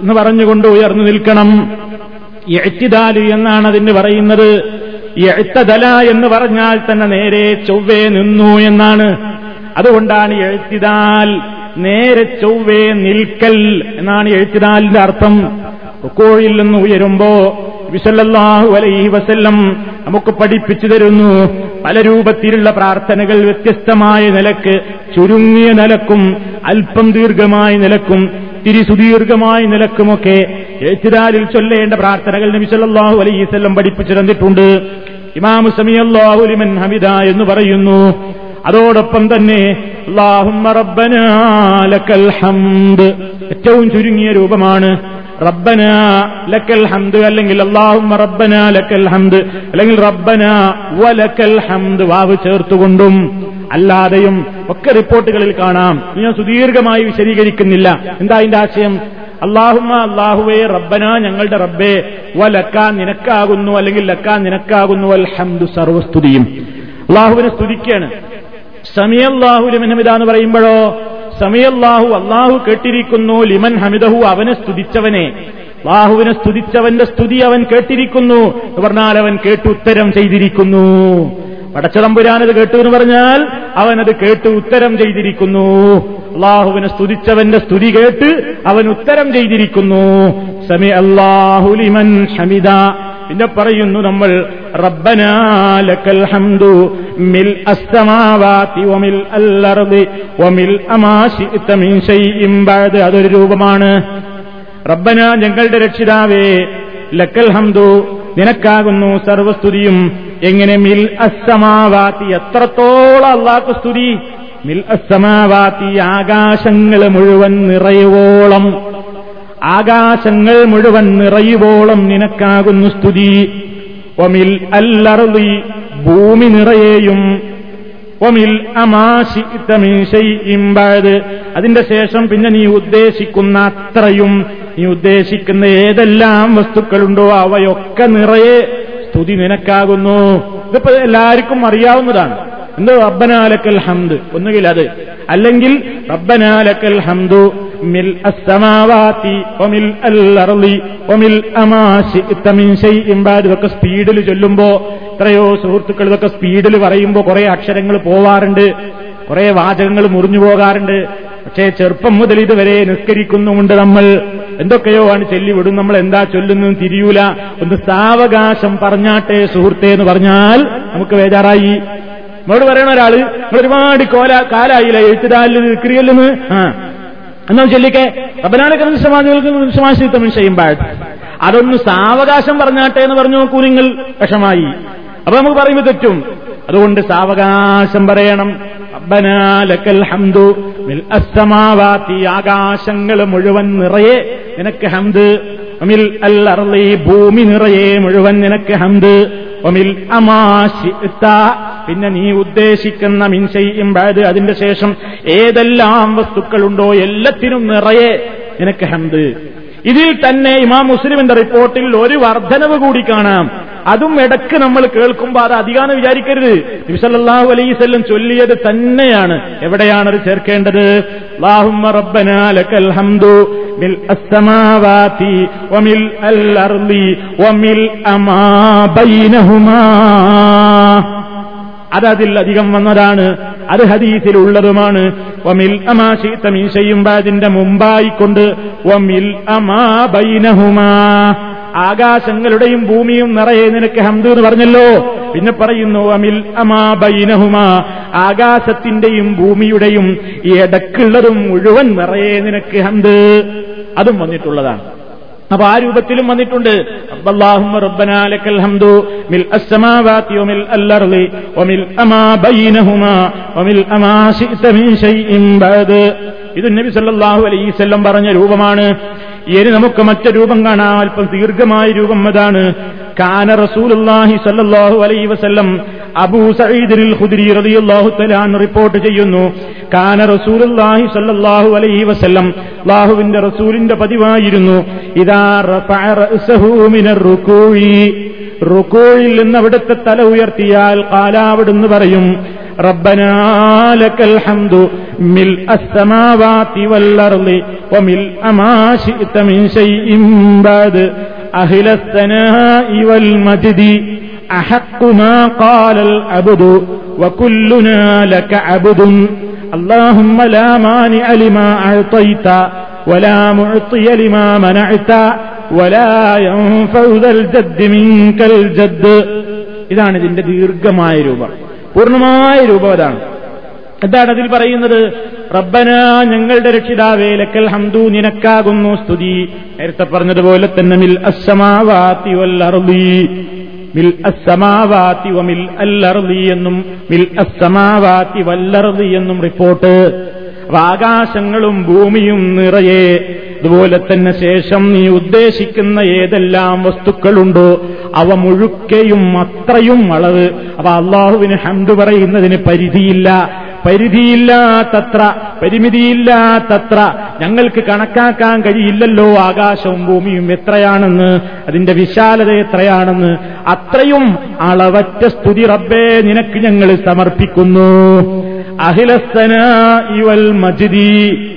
എന്ന് പറഞ്ഞുകൊണ്ട് ഉയർന്നു നിൽക്കണം. എഴുത്തിദാൽ എന്നാണ് അതിന് പറയുന്നത്. എഴുത്തതല എന്ന് പറഞ്ഞാൽ തന്നെ നേരെ ചൊവ്വേ നിന്നു എന്നാണ്. അതുകൊണ്ടാണ് എഴുത്തിദാൽ നേരെ ചൊവ്വേ നിൽക്കൽ എന്നാണ് എഴുത്തിനാലിന്റെ അർത്ഥം. റുക്കോഴിൽ നിന്ന് ഉയരുമ്പോ വിസല്ലാഹു അലൈഹി വസല്ലം നമുക്ക് പഠിപ്പിച്ചു തരുന്നു. പല രൂപത്തിലുള്ള പ്രാർത്ഥനകൾ വ്യത്യസ്തമായ നിലയ്ക്ക് ചുരുങ്ങിയ നിലക്കും അല്പം ദീർഘമായ നിലക്കും തിരി സുദീർഘമായ നിലക്കുമൊക്കെ എഴുത്തിരാലിൽ ചൊല്ലേണ്ട പ്രാർത്ഥനകൾ നബി സല്ലല്ലാഹു അലൈഹി വസല്ലം പഠിപ്പിച്ചു തന്നിട്ടുണ്ട്. ഇമാമു സമിയല്ലാഹുലിമൻ ഹമിദ എന്ന് പറയുന്നു. അതോടൊപ്പം തന്നെ ലക്കൽ ഹംദ് ഏറ്റവും ചുരുങ്ങിയ രൂപമാണ്. റബ്ബന ലക്കൽ ഹംദ് അല്ലെങ്കിൽ അള്ളാഹുമ്മ റബ്ബന ലക്കൽ ഹംദ് അല്ലെങ്കിൽ റബ്ബന വലക്കൽ ഹംദ് വാവ് ചേർത്തുകൊണ്ടും അല്ലാതെയും ഒക്കെ റിപ്പോർട്ടുകളിൽ കാണാം. ഞാൻ സുദീർഘമായി വിശദീകരിക്കുന്നില്ല. എന്താ അതിന്റെ ആശയം? അള്ളാഹുമ അള്ളാഹുവേ റബ്ബന ഞങ്ങളുടെ റബ്ബേ വലക്ക നിനക്കാകുന്നു അല്ലെങ്കിൽ ലക്ക നിനക്കാകുന്നു അൽ ഹംദു സർവസ്തുതിയും അള്ളാഹുവിനെ സ്തുതിക്കാണ് സമയല്ലാഹു ലിമൻഹമിത എന്ന് പറയുമ്പോഴോ സമയല്ലാഹു അള്ളാഹു കേട്ടിരിക്കുന്നു ലിമൻ ഹമിദഹു അവനെ സ്തുതിച്ചവനെ. അള്ളാഹുവിനെ സ്തുതിച്ചവന്റെ സ്തുതി അവൻ കേട്ടിരിക്കുന്നു എന്ന് പറഞ്ഞാൽ അവൻ കേട്ട് ഉത്തരം ചെയ്തിരിക്കുന്നു. പടച്ചതമ്പുരാനത് കേട്ടു എന്ന് പറഞ്ഞാൽ അവനത് കേട്ട് ഉത്തരം ചെയ്തിരിക്കുന്നു. അള്ളാഹുവിനെ സ്തുതിച്ചവന്റെ സ്തുതി കേട്ട് അവൻ ഉത്തരം ചെയ്തിരിക്കുന്നു. സമി അള്ളാഹുലിമൻ ഹമിദ. പിന്നെ പറയുന്നു നമ്മൾ ഹംദു മിൽ വമിൽ വമിൽ മിൻ അതൊരു രൂപമാണ്. റബ്ബന ഞങ്ങളുടെ രക്ഷിതാവേ ലക്കൽ ഹംദു നിനക്കാകുന്നു സർവസ്തുതിയും. എങ്ങനെ മിൽ അസ്സമാവാത്തി? എത്രത്തോളം അള്ളാഹു സ്തുതി. മിൽ അസ്സമാവാത്തി ആകാശങ്ങൾ മുഴുവൻ നിറയുവോളം ആകാശങ്ങൾ മുഴുവൻ നിറയുവോളം നിനക്കാകുന്നു സ്തുതി. ഒമിൽ അല്ലറുതി ഭൂമി നിറയേയും ഒമിൽ അമാശിത്തമീശയിമ്പാത് അതിന്റെ ശേഷം പിന്നെ നീ ഉദ്ദേശിക്കുന്ന അത്രയും നീ ഉദ്ദേശിക്കുന്ന ഏതെല്ലാം വസ്തുക്കളുണ്ടോ അവയൊക്കെ നിറയെ സ്തുതി നിനക്കാകുന്നു. ഇതിപ്പോ എല്ലാവർക്കും അറിയാവുന്നതാണ്. എന്ത് റബ്ബനാലക്കൽ ഹംദ്. ഒന്നുകിൽ അത്. അല്ലെങ്കിൽ റബ്ബനാലക്കൽ ഹംദു. മിൽ അസ്സമാവാത്തി ഒമിൽ അല്ലർലി ഒമിൽ അമാശി മിൻ ശൈഇൻ ബഅദ് ഇതൊക്കെ സ്പീഡിൽ ചൊല്ലുമ്പോ എത്രയോ സുഹൃത്തുക്കൾ ഇതൊക്കെ സ്പീഡിൽ പറയുമ്പോ കുറെ അക്ഷരങ്ങൾ പോവാറുണ്ട് കുറെ വാചകങ്ങൾ മുറിഞ്ഞു പോകാറുണ്ട്. പക്ഷേ ചെറുപ്പം മുതൽ ഇതുവരെ നിസ്കരിക്കുന്നുമുണ്ട് നമ്മൾ. എന്തൊക്കെയോ ആണ് ചൊല്ലിവിടും. നമ്മൾ എന്താ ചൊല്ലുന്നു തിരിയൂല. ഒന്ന് സാവകാശം പറഞ്ഞാട്ടെ സുഹൃത്തെ എന്ന് പറഞ്ഞാൽ നമുക്ക് ബേജാറായി. നമ്മളോട് പറയണ ഒരാൾ ഒരുപാട് കോല കാലായില്ല എഴുത്തുകാലിൽ നിൽക്കുകയല്ലെന്ന് ആ. എന്നാ ചൊല്ലിക്കെ റബനാലൊക്കെ നിമിഷമാശിത്തം ചെയ്യുമ്പോൾ അതൊന്ന് സാവകാശം പറഞ്ഞാട്ടെ എന്ന് പറഞ്ഞു നോക്കൂ നിങ്ങൾ വിഷമായി. അപ്പൊ നമുക്ക് പറയുമ്പോൾ തെറ്റും. അതുകൊണ്ട് സാവകാശം പറയണം. റബ്ബനാലക്കൽ ഹംദു അസ്സമാവാത്തി ആകാശങ്ങൾ മുഴുവൻ നിറയെ നിനക്ക് ഹംദ്. ഒമിൽ അൽ ഭൂമി നിറയെ മുഴുവൻ നിനക്ക് ഹംദ്. ഒമിൽ അമാശിത്ത പിന്നെ നീ ഉദ്ദേശിക്കുന്ന മിൻസയും ബാദ് അതിന്റെ ശേഷം ഏതെല്ലാം വസ്തുക്കളുണ്ടോ എല്ലാത്തിനും നിറയെ നിനക്ക് ഹംദ്. ഇതിൽ തന്നെ ഇമാം മുസ്ലിമിന്റെ റിപ്പോർട്ടിൽ ഒരു വർധനവ് കൂടി കാണാം. അതും ഇടയ്ക്ക് നമ്മൾ കേൾക്കുമ്പോൾ അത് അധികാന്ന് വിചാരിക്കരുത്. നബിസല്ലാഹു അലൈസല്ലം ചൊല്ലിയത് തന്നെയാണ്. എവിടെയാണ് അത് ചേർക്കേണ്ടത്? അല്ലാഹുമ്മ റബ്ബനാ ലക്കൽ ഹംദു മിൽ അസ്സമാവാതി വമിൽ അൽ അർളി വമിൽ അമാ ബൈനഹുമാ അത് അതിൽ അധികം വന്നതാണ് അത് ഹദീസിൽ ഉള്ളതുമാണ് ഒമിൽ ശീത്തമീശയും ബാജിന്റെ മുമ്പായിക്കൊണ്ട് ഒമിൽ അമാ ബൈനഹുമാ. ആകാശങ്ങളുടെയും ഭൂമിയും നിറയെ നിനക്ക് ഹംദ് എന്ന് പറഞ്ഞല്ലോ. പിന്നെ പറയുന്നു അമിൽ അമാ ബൈനഹുമാ. ആകാശത്തിന്റെയും ഭൂമിയുടെയും ഈ ഇടക്കുള്ളതും മുഴുവൻ നിറയെ നിനക്ക് ഹംദ്. അതും വന്നിട്ടുള്ളതാണ്. അപ്പൊ ആ രൂപത്തിലും വന്നിട്ടുണ്ട്. ഇത് നബി സല്ലാഹു അലൈഹി വസല്ലം പറഞ്ഞ രൂപമാണ്. ഇനി നമുക്ക് മറ്റു രൂപം കാണാം. അല്പം ദീർഘമായ രൂപം അതാണ്. കാന റസൂലുള്ളാഹി സല്ലാഹു അലൈ വസല്ലം അബൂ സഈദിൽ ഖുദരി റളിയല്ലാഹു തലാൻ റിപ്പോർട്ട് ചെയ്യുന്നു. കാന റസൂലുള്ളാഹി സല്ലല്ലാഹു അലൈഹി വസല്ലം അല്ലാഹുവിന്റെ റസൂലിന്റെ പതിവായിരുന്നു ഇദാ റഫഅ റഅ്സഹു മിനർ റുകൂഇ റുകൂഇൽ നിന്ന് അവിടുത്തെ തല ഉയർത്തിയാൽ കാലാവിടുന്ന് പറയും റബ്ബനാലക്കൽ ഹംദു മിൽ അസ്സമാവാതി വൽ അർളി വമിൽ അമാശിത മിൻ ശൈഇൻ ബാദ് അഹ്ലസ്സനാഇ വൽ മജ്ദി. أحق ما قال العبد وكلنا لك عبد اللهم لا مانع لما أعطيت ولا معطي لما منعت ولا ينفع ذا الجد منك الجد ഇതാണ് ഇതിന്റെ ദീർഘമായ രൂപം പൂർണ്ണമായ രൂപം അതാണ് എന്താണ് അതിൽ പറയുന്നത് റബ്ബന ഞങ്ങളുടെ രക്ഷിതാവേ ലക്കൽ ഹംദു നിനക്കാകുന്നു സ്തുതി നേരത്തെ പറഞ്ഞതുപോലെ തന്നെ മിൽ അസ്സമാവാത്തി വല്ലർദി മിൽ അസ്സമാവാത്തി വമിൽ അല്ലർദി എന്നും മിൽ അസമാവാത്തി വല്ലർദി എന്നും റിപ്പോർട്ട്. ആകാശങ്ങളും ഭൂമിയും നിറയെ അതുപോലെ തന്നെ ശേഷം നീ ഉദ്ദേശിക്കുന്ന ഏതെല്ലാം വസ്തുക്കളുണ്ടോ അവ മുഴുക്കയും അത്രയും അളവ്. അപ്പൊ അള്ളാഹുവിന് ഹംദ് പറയുന്നതിന് പരിധിയില്ല. പരിധിയില്ലാത്തത്ര പരിമിതിയില്ലാത്തത്ര ഞങ്ങൾക്ക് കണക്കാക്കാൻ കഴിയില്ലല്ലോ ആകാശവും ഭൂമിയും എത്രയാണെന്ന് അതിന്റെ വിശാലത എത്രയാണെന്ന്. അത്രയും അളവറ്റ സ്തുതി റബ്ബേ നിനക്ക് ഞങ്ങൾ സമർപ്പിക്കുന്നു. അഖിലസ്തന ഇവൽ മജിദി.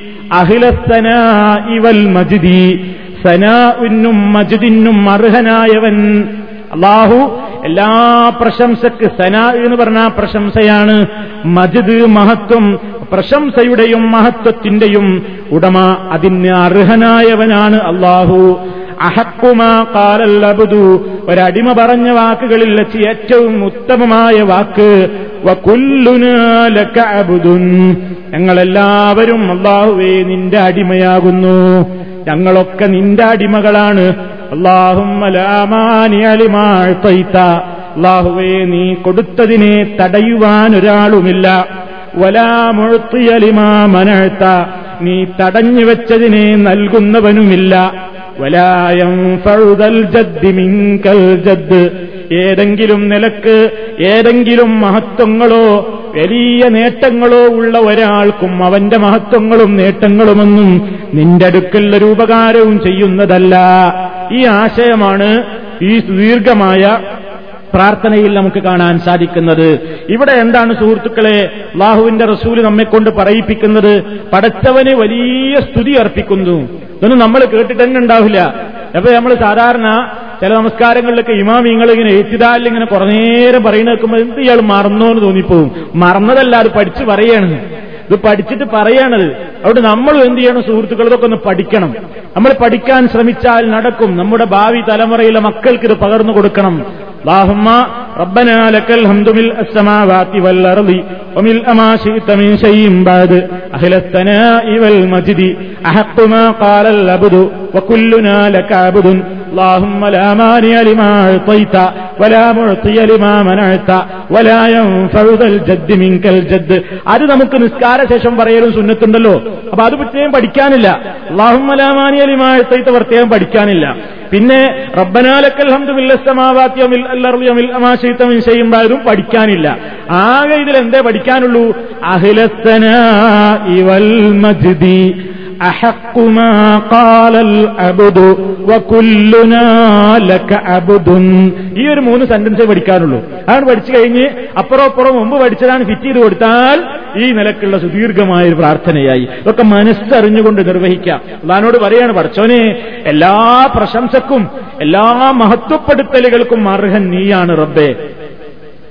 ഇവൽ മജിദി. സനാവിനും മജിദിനും അർഹനായവൻ. അള്ളാഹു എല്ലാ പ്രശംസക്ക് സനാ എന്ന് പറഞ്ഞ പ്രശംസയാണ്. മജിദ് മഹത്വം പ്രശംസയുടെയും മഹത്വത്തിന്റെയും ഉടമ അതിന് അർഹനായവനാണ് അള്ളാഹു അഹക്കുമാ കാലല്ലബുദു. ഒരടിമ പറഞ്ഞ വാക്കുകളിൽ വെച്ച് ഏറ്റവും ഉത്തമമായ വാക്ക് ഞങ്ങളെല്ലാവരും അള്ളാഹുവേ നിന്റെ അടിമയാകുന്നു. ഞങ്ങളൊക്കെ നിന്റെ അടിമകളാണ്. അള്ളാഹുവേ നീ കൊടുത്തതിനെ തടയുവാൻ ഒരാളുമില്ല. വലാമുഴുത്തിയലിമാ മനഴ്ത്ത നീ തടഞ്ഞു വെച്ചതിനെ നൽകുന്നവനുമില്ല. വലായം ഫഴുതൽ ജദ്ദി മിങ്കൽ ജദ് ഏതെങ്കിലും നിലയ്ക്ക് ഏതെങ്കിലും മഹത്വങ്ങളോ വലിയ നേട്ടങ്ങളോ ഉള്ള ഒരാൾക്കും അവന്റെ മഹത്വങ്ങളും നേട്ടങ്ങളുമൊന്നും നിന്റെ അടുക്കൽ ഒരു ഉപകാരവും ചെയ്യുന്നതല്ല. ഈ ആശയമാണ് ഈ ദീർഘമായ പ്രാർത്ഥനയിൽ നമുക്ക് കാണാൻ സാധിക്കുന്നത്. ഇവിടെ എന്താണ് സുഹൃത്തുക്കളെ? അള്ളാഹുവിന്റെ റസൂൽ നമ്മെക്കൊണ്ട് പറയിപ്പിക്കുന്നത് പടച്ചവന് വലിയ സ്തുതി അർപ്പിക്കുന്നു. ഇതൊന്നും നമ്മൾ കേട്ടിട്ട് തന്നെ ഉണ്ടാവില്ല. അപ്പൊ നമ്മൾ സാധാരണ ചില നമസ്കാരങ്ങളിലൊക്കെ ഇമാമിങ്ങൾ ഇങ്ങനെ എഴുത്തിതാലിൽ ഇങ്ങനെ കുറെ നേരം പറയുന്ന കേൾക്കുമ്പോൾ എന്ത് ഇയാൾ മറന്നോ എന്ന് തോന്നിപ്പോവും. മറന്നതല്ല അത് പഠിച്ചു പറയാണ്. ഇത് പഠിച്ചിട്ട് പറയണത് അവിടെ നമ്മളും എന്ത് ചെയ്യണം? സുഹൃത്തുക്കൾ ഇതൊക്കെ ഒന്ന് പഠിക്കണം. നമ്മൾ പഠിക്കാൻ ശ്രമിച്ചാൽ നടക്കും. നമ്മുടെ ഭാവി തലമുറയിലെ മക്കൾക്ക് ഇത് പകർന്നു കൊടുക്കണം. اللهم ربنا لك الحمد ملء السماوات والأرض وملء ما شئت من شيء بعد أهل الثناء والمجد أحق ما قال العبد وكلنا لك عبد اللهم لا مانع لما أعطيت ولا معطي لما منعت ولا ينفع ذا الجد منك الجد അത് നമുക്ക് നിസ്കാര ശേഷം പറയലും സുന്നത്തുണ്ടല്ലോ അപ്പൊ അത് പ്രത്യേകം പഠിക്കാനില്ല അള്ളാഹുമലാമാനിയ ലിമാ അഴ്ത്തൈത്ത് പ്രത്യേകം പഠിക്കാനില്ല പിന്നെ റബ്ബനാലക്കൽ ഹംദുമില്ലസ്തമാവാത്യമിൽ അല്ലറിയമിൽ അമാശയിത്തമിൽ ചെയ്യുമ്പോഴും പഠിക്കാനില്ല. ആകെ ഇതിൽ എന്തേ പഠിക്കാനുള്ളൂ അഹിലത്തന ഇവൽ മജ്ദി ലക ഈ ഒരു മൂന്ന് സെന്റൻസേ പഠിക്കാനുള്ളൂ. അതാണ് പഠിച്ചു കഴിഞ്ഞ് അപ്പുറം അപ്പുറം മുമ്പ് പഠിച്ചതാണ് ഫിറ്റ് ചെയ്ത് കൊടുത്താൽ ഈ നിലക്കുള്ള സുദീർഘമായ ഒരു പ്രാർത്ഥനയായി. ഇതൊക്കെ മനസ്സറിഞ്ഞുകൊണ്ട് നിർവഹിക്കാം. അതാനോട് പറയാണ് പഠിച്ചോനെ എല്ലാ പ്രശംസക്കും എല്ലാ മഹത്വപ്പെടുത്തലുകൾക്കും അർഹൻ നീയാണ് റബ്ബേ.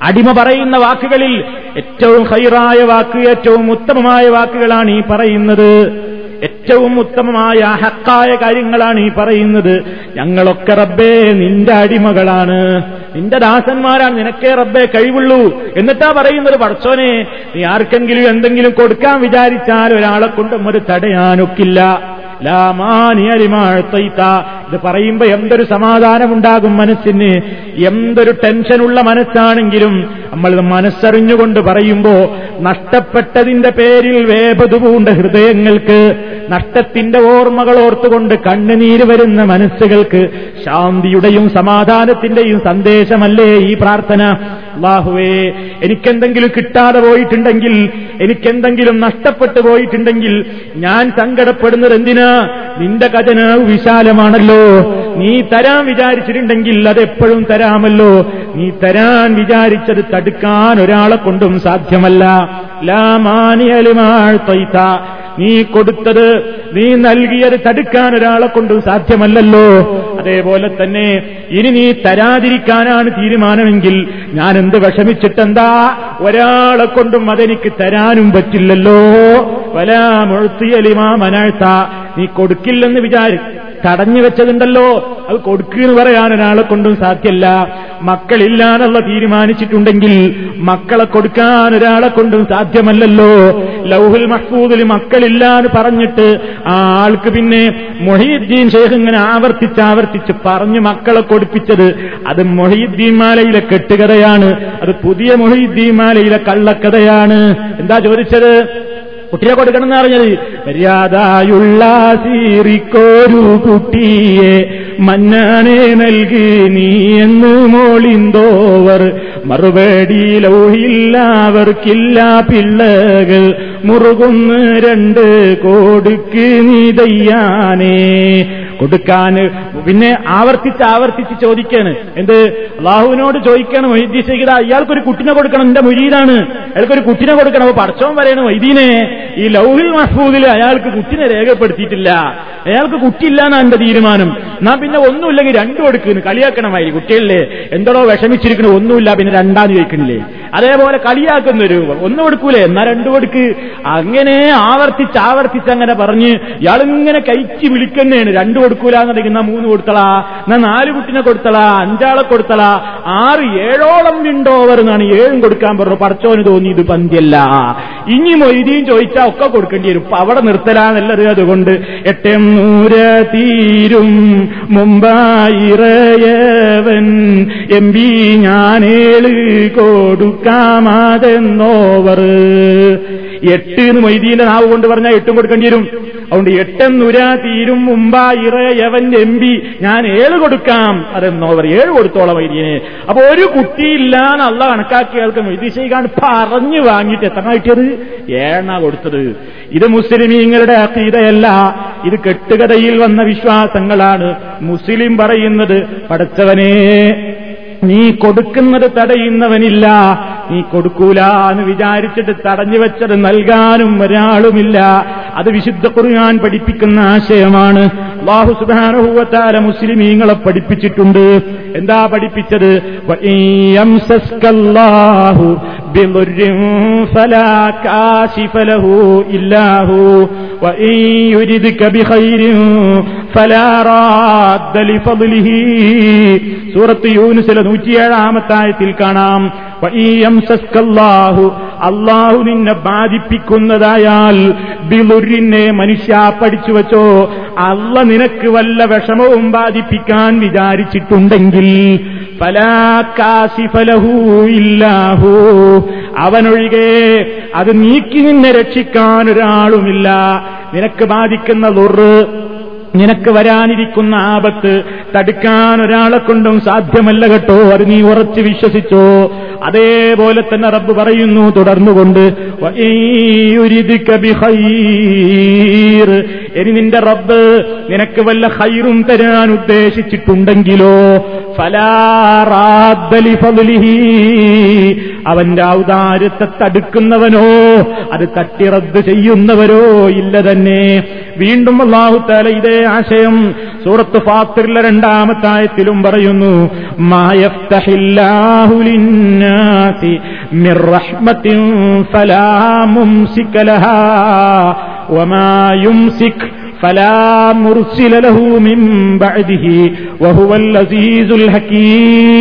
അടിമ പറയുന്ന വാക്കുകളിൽ ഏറ്റവും ഹൈറായ വാക്ക് ഏറ്റവും ഉത്തമമായ വാക്കുകളാണ് ഈ പറയുന്നത്. ഏറ്റവും ഉത്തമമായ ഹക്കായ കാര്യങ്ങളാണ് ഈ പറയുന്നത്. ഞങ്ങളൊക്കെ റബ്ബേ നിന്റെ അടിമകളാണ്. നിന്റെ ദാസന്മാരാണ്. നിനക്കേ റബ്ബേ കഴിവുള്ളൂ. എന്നിട്ടാ പറയുന്നത് പടച്ചോനെ നീ ആർക്കെങ്കിലും എന്തെങ്കിലും കൊടുക്കാൻ വിചാരിച്ചാൽ ഒരാളെ കൊണ്ടും ഒരു തടയാനൊക്കില്ല. ഇത് പറയുമ്പോ എന്തൊരു സമാധാനമുണ്ടാകും മനസ്സിന്. എന്തൊരു ടെൻഷനുള്ള മനസ്സാണെങ്കിലും നമ്മൾ മനസ്സറിഞ്ഞുകൊണ്ട് പറയുമ്പോ നഷ്ടപ്പെട്ടതിന്റെ പേരിൽ വേപതുപൂണ്ട ഹൃദയങ്ങൾക്ക് നഷ്ടത്തിന്റെ ഓർമ്മകൾ ഓർത്തുകൊണ്ട് കണ്ണുനീര് വരുന്ന മനസ്സുകൾക്ക് ശാന്തിയുടെയും സമാധാനത്തിന്റെയും സന്ദേശമല്ലേ ഈ പ്രാർത്ഥന? അള്ളാഹുവേ എനിക്കെന്തെങ്കിലും കിട്ടാതെ പോയിട്ടുണ്ടെങ്കിൽ എനിക്കെന്തെങ്കിലും നഷ്ടപ്പെട്ടു പോയിട്ടുണ്ടെങ്കിൽ ഞാൻ സങ്കടപ്പെടുന്നത് എന്തിനാ? നിന്റെ ഖജനാവ് വിശാലമാണല്ലോ. നീ തരാൻ വിചാരിച്ചിട്ടുണ്ടെങ്കിൽ അതെപ്പോഴും തരാമല്ലോ. നീ തരാൻ വിചാരിച്ചത് തടുക്കാൻ ഒരാളെ കൊണ്ടും സാധ്യമല്ല. ലാമാനിയലിമാഴ്ത്തൈത്ത നീ കൊടുത്തത് നീ നൽകിയത് തടുക്കാൻ ഒരാളെ കൊണ്ടും സാധ്യമല്ലല്ലോ. അതേപോലെ തന്നെ ഇനി നീ തരാതിരിക്കാനാണ് തീരുമാനമെങ്കിൽ ഞാൻ എന്ത് വിഷമിച്ചിട്ടെന്താ? ഒരാളെ കൊണ്ടും അതെനിക്ക് തരാനും പറ്റില്ലല്ലോ. വലാമൊഴുത്തിയലിമാ മനാഴ്ത്ത. നീ കൊടുക്കില്ലെന്ന് വിചാരി തടഞ്ഞു വെച്ചതുണ്ടല്ലോ. അത് കൊടുക്കുന്ന് പറയാൻ ഒരാളെ കൊണ്ടും സാധ്യല്ല. മക്കളില്ലാന്നുള്ള തീരുമാനിച്ചിട്ടുണ്ടെങ്കിൽ മക്കളെ കൊടുക്കാൻ ഒരാളെ കൊണ്ടും സാധ്യമല്ലല്ലോ. ലൗഹുൽ മഹ്ഫൂദിൽ മക്കളില്ലാന്ന് പറഞ്ഞിട്ട് ആ ആൾക്ക് പിന്നെ മൊഹീദ്ദീൻ ഷേഖ് ഇങ്ങനെ ആവർത്തിച്ച് ആവർത്തിച്ച് പറഞ്ഞു മക്കളെ കൊടുപ്പിച്ചത് അത് മൊഹീദ്ദീൻ മാലയിലെ കെട്ടുകഥയാണ്. അത് പുതിയ മൊഹീദ്ദീൻ മാലയിലെ കള്ളക്കഥയാണ്. എന്താ ചോദിച്ചത്? കുട്ടിയെ കൊടുക്കണം എന്ന് പറഞ്ഞത് മര്യാദയുള്ള സീറിക്കോരു കുട്ടിയെ മന്നാനെ നൽകി നീ എന്ന് മോളിന്തോവർ. മറുപടി ലൗഹില്ലാവർക്കില്ല പിള്ളകൾ. മുറുകുന്ന് രണ്ട് കോടുക്ക് നീ ദയ്യാനേ. കൊടുക്കാൻ പിന്നെ ആവർത്തിച്ച് ആവർത്തിച്ച് ചോദിക്കാണ്. എന്ത്? അള്ളാഹുവിനോട് ചോദിക്കണം മൊയ്തീ ചെയ്ത ഇയാൾക്കൊരു കുട്ടിനെ കൊടുക്കണം എന്റെ മുരീതാണ് അയാൾക്കൊരു കുട്ടിനെ കൊടുക്കണം അപ്പൊ പടച്ചോൻ പറയണം മൊയ്തീനെ ഈ ലൗഹിൽ മഹ്ഫൂദിൽ അയാൾക്ക് കുട്ടിനെ രേഖപ്പെടുത്തിയിട്ടില്ല. അയാൾക്ക് കുട്ടിയില്ല എന്നാ എന്റെ തീരുമാനം. എന്നാ പിന്നെ ഒന്നുമില്ലെങ്കിൽ രണ്ടു കൊടുക്കുന്നു കളിയാക്കണമായി കുട്ടികളിലെ എന്തോടോ വിഷമിച്ചിരിക്കണോ ഒന്നുമില്ല പിന്നെ രണ്ടാന്ന് ചോദിക്കണില്ലേ അതേപോലെ കളിയാക്കുന്ന ഒരു ഒന്നും കൊടുക്കൂലേ എന്നാ രണ്ടു കൊടുക്ക് അങ്ങനെ ആവർത്തിച്ച് ആവർത്തിച്ച് അങ്ങനെ പറഞ്ഞ് ഇയാളിങ്ങനെ കഴിച്ച് വിളിക്കുന്നതാണ് രണ്ടു കൊടുക്കൂല എന്നുണ്ടെങ്കിൽ എന്നാ മൂന്ന് കൊടുത്തളാ എന്നാ നാല് കുട്ടിനെ കൊടുത്തളാ അഞ്ചാളെ കൊടുത്തളാ ആറ് ഏഴോളം വിണ്ടോവർ എന്നാണ് ഏഴും കൊടുക്കാൻ പറഞ്ഞു പടച്ചോന് തോന്നി ഇത് പന്തിയല്ല. ഇനി മൊയ്തീൻ ചോദിച്ചാൽ ഒക്കെ കൊടുക്കേണ്ടി വരും. അവിടെ നിർത്തലാന്നല്ലത് അതുകൊണ്ട്. എട്ടം നൂര തീരും മുമ്പായിറയവൻ എം പി ഞാനേൾ കൊടുക്കാമാതെന്നോവർ. എട്ട് എന്ന് മൊയ്തീന്റെ നാവ് കൊണ്ട് പറഞ്ഞാൽ എട്ടും കൊടുക്കേണ്ടി വരും. അതുകൊണ്ട് എട്ടെന്നുര തീരും മുമ്പാ ഇറയവൻ എം പി ഞാൻ ഏഴ് കൊടുക്കാം. അതെന്നോവർ ഏഴ് കൊടുത്തോളാം മൊയ്തീനെ. അപ്പൊ ഒരു കുട്ടിയില്ലാന്ന് അല്ല കണക്കാക്കിയ ആൾക്ക് മൊയ്തീ ശൈഖാണ് പറഞ്ഞു വാങ്ങിയിട്ട് എത്ര കിട്ടിയത്? ഏഴണ കൊടുത്തത്. ഇത് മുസ്ലിമീങ്ങളുടെ അതീതയല്ല ഇത് കെട്ടുകഥയിൽ വന്ന വിശ്വാസങ്ങളാണ്. മുസ്ലിം പറയുന്നത് പടച്ചവനെ നീ കൊടുക്കുന്നത് തടയുന്നവനില്ല. നീ കൊടുക്കൂല എന്ന് വിചാരിച്ചിട്ട് തടഞ്ഞു വെച്ചത് നൽകാനും ഒരാളുമില്ല. അത് വിശുദ്ധ ഖുർആൻ പഠിപ്പിക്കുന്ന ആശയമാണ്. അള്ളാഹു സുബാനഹൂവത്താല മുസ്ലിമീങ്ങളെ പഠിപ്പിച്ചിട്ടുണ്ട്. എന്താ പഠിപ്പിച്ചത്? സൂറത്ത് യൂനുസിലെ നൂറ്റിയേഴാമത്തായത്തിൽ കാണാം. അള്ളാഹു നിന്നെ ബാധിപ്പിക്കുന്നതായാൽ ബിലുറിനെ മനുഷ്യ പഠിച്ചു വച്ചോ. അല്ല നിനക്ക് വല്ല വിഷമവും ബാധിപ്പിക്കാൻ വിചാരിച്ചിട്ടുണ്ടെങ്കിൽ ഇല്ലാഹു. അവനൊഴികെ അത് നീക്കി നിന്നെ രക്ഷിക്കാൻ ഒരാളുമില്ല. നിനക്ക് ബാധിക്കുന്ന ലുറ് നിനക്ക് വരാനിരിക്കുന്ന ആപത്ത് തടുക്കാൻ ഒരാളെ കൊണ്ടും സാധ്യമല്ല കേട്ടോ അത് നീ ഉറച്ചു വിശ്വസിച്ചോ. അതേപോലെ തന്നെ റബ്ബ് പറയുന്നു തുടർന്നുകൊണ്ട് ഇനി നിന്റെ റബ്ബ് നിനക്ക് വല്ല ഹൈറും തരാൻ ഉദ്ദേശിച്ചിട്ടുണ്ടെങ്കിലോ ഫദ്ലിഹി അവന്റെ ഔദാര്യത്തെ തടുക്കുന്നവനോ അത് തട്ടിറദ് ചെയ്യുന്നവരോ ഇല്ല തന്നെ. വീണ്ടും അള്ളാഹുത്താല ഇതേ ആശയം സൂറത്ത് ഫാത്തിറിലെ രണ്ടാമത്തായത്തിലും പറയുന്നു മായഫ്തഹില്ലാഹു ലിന്നാസി മിർ റഹ്മത്തിൻ ഫലാ വമാ فلا مرسل له من بعده وهو العزيز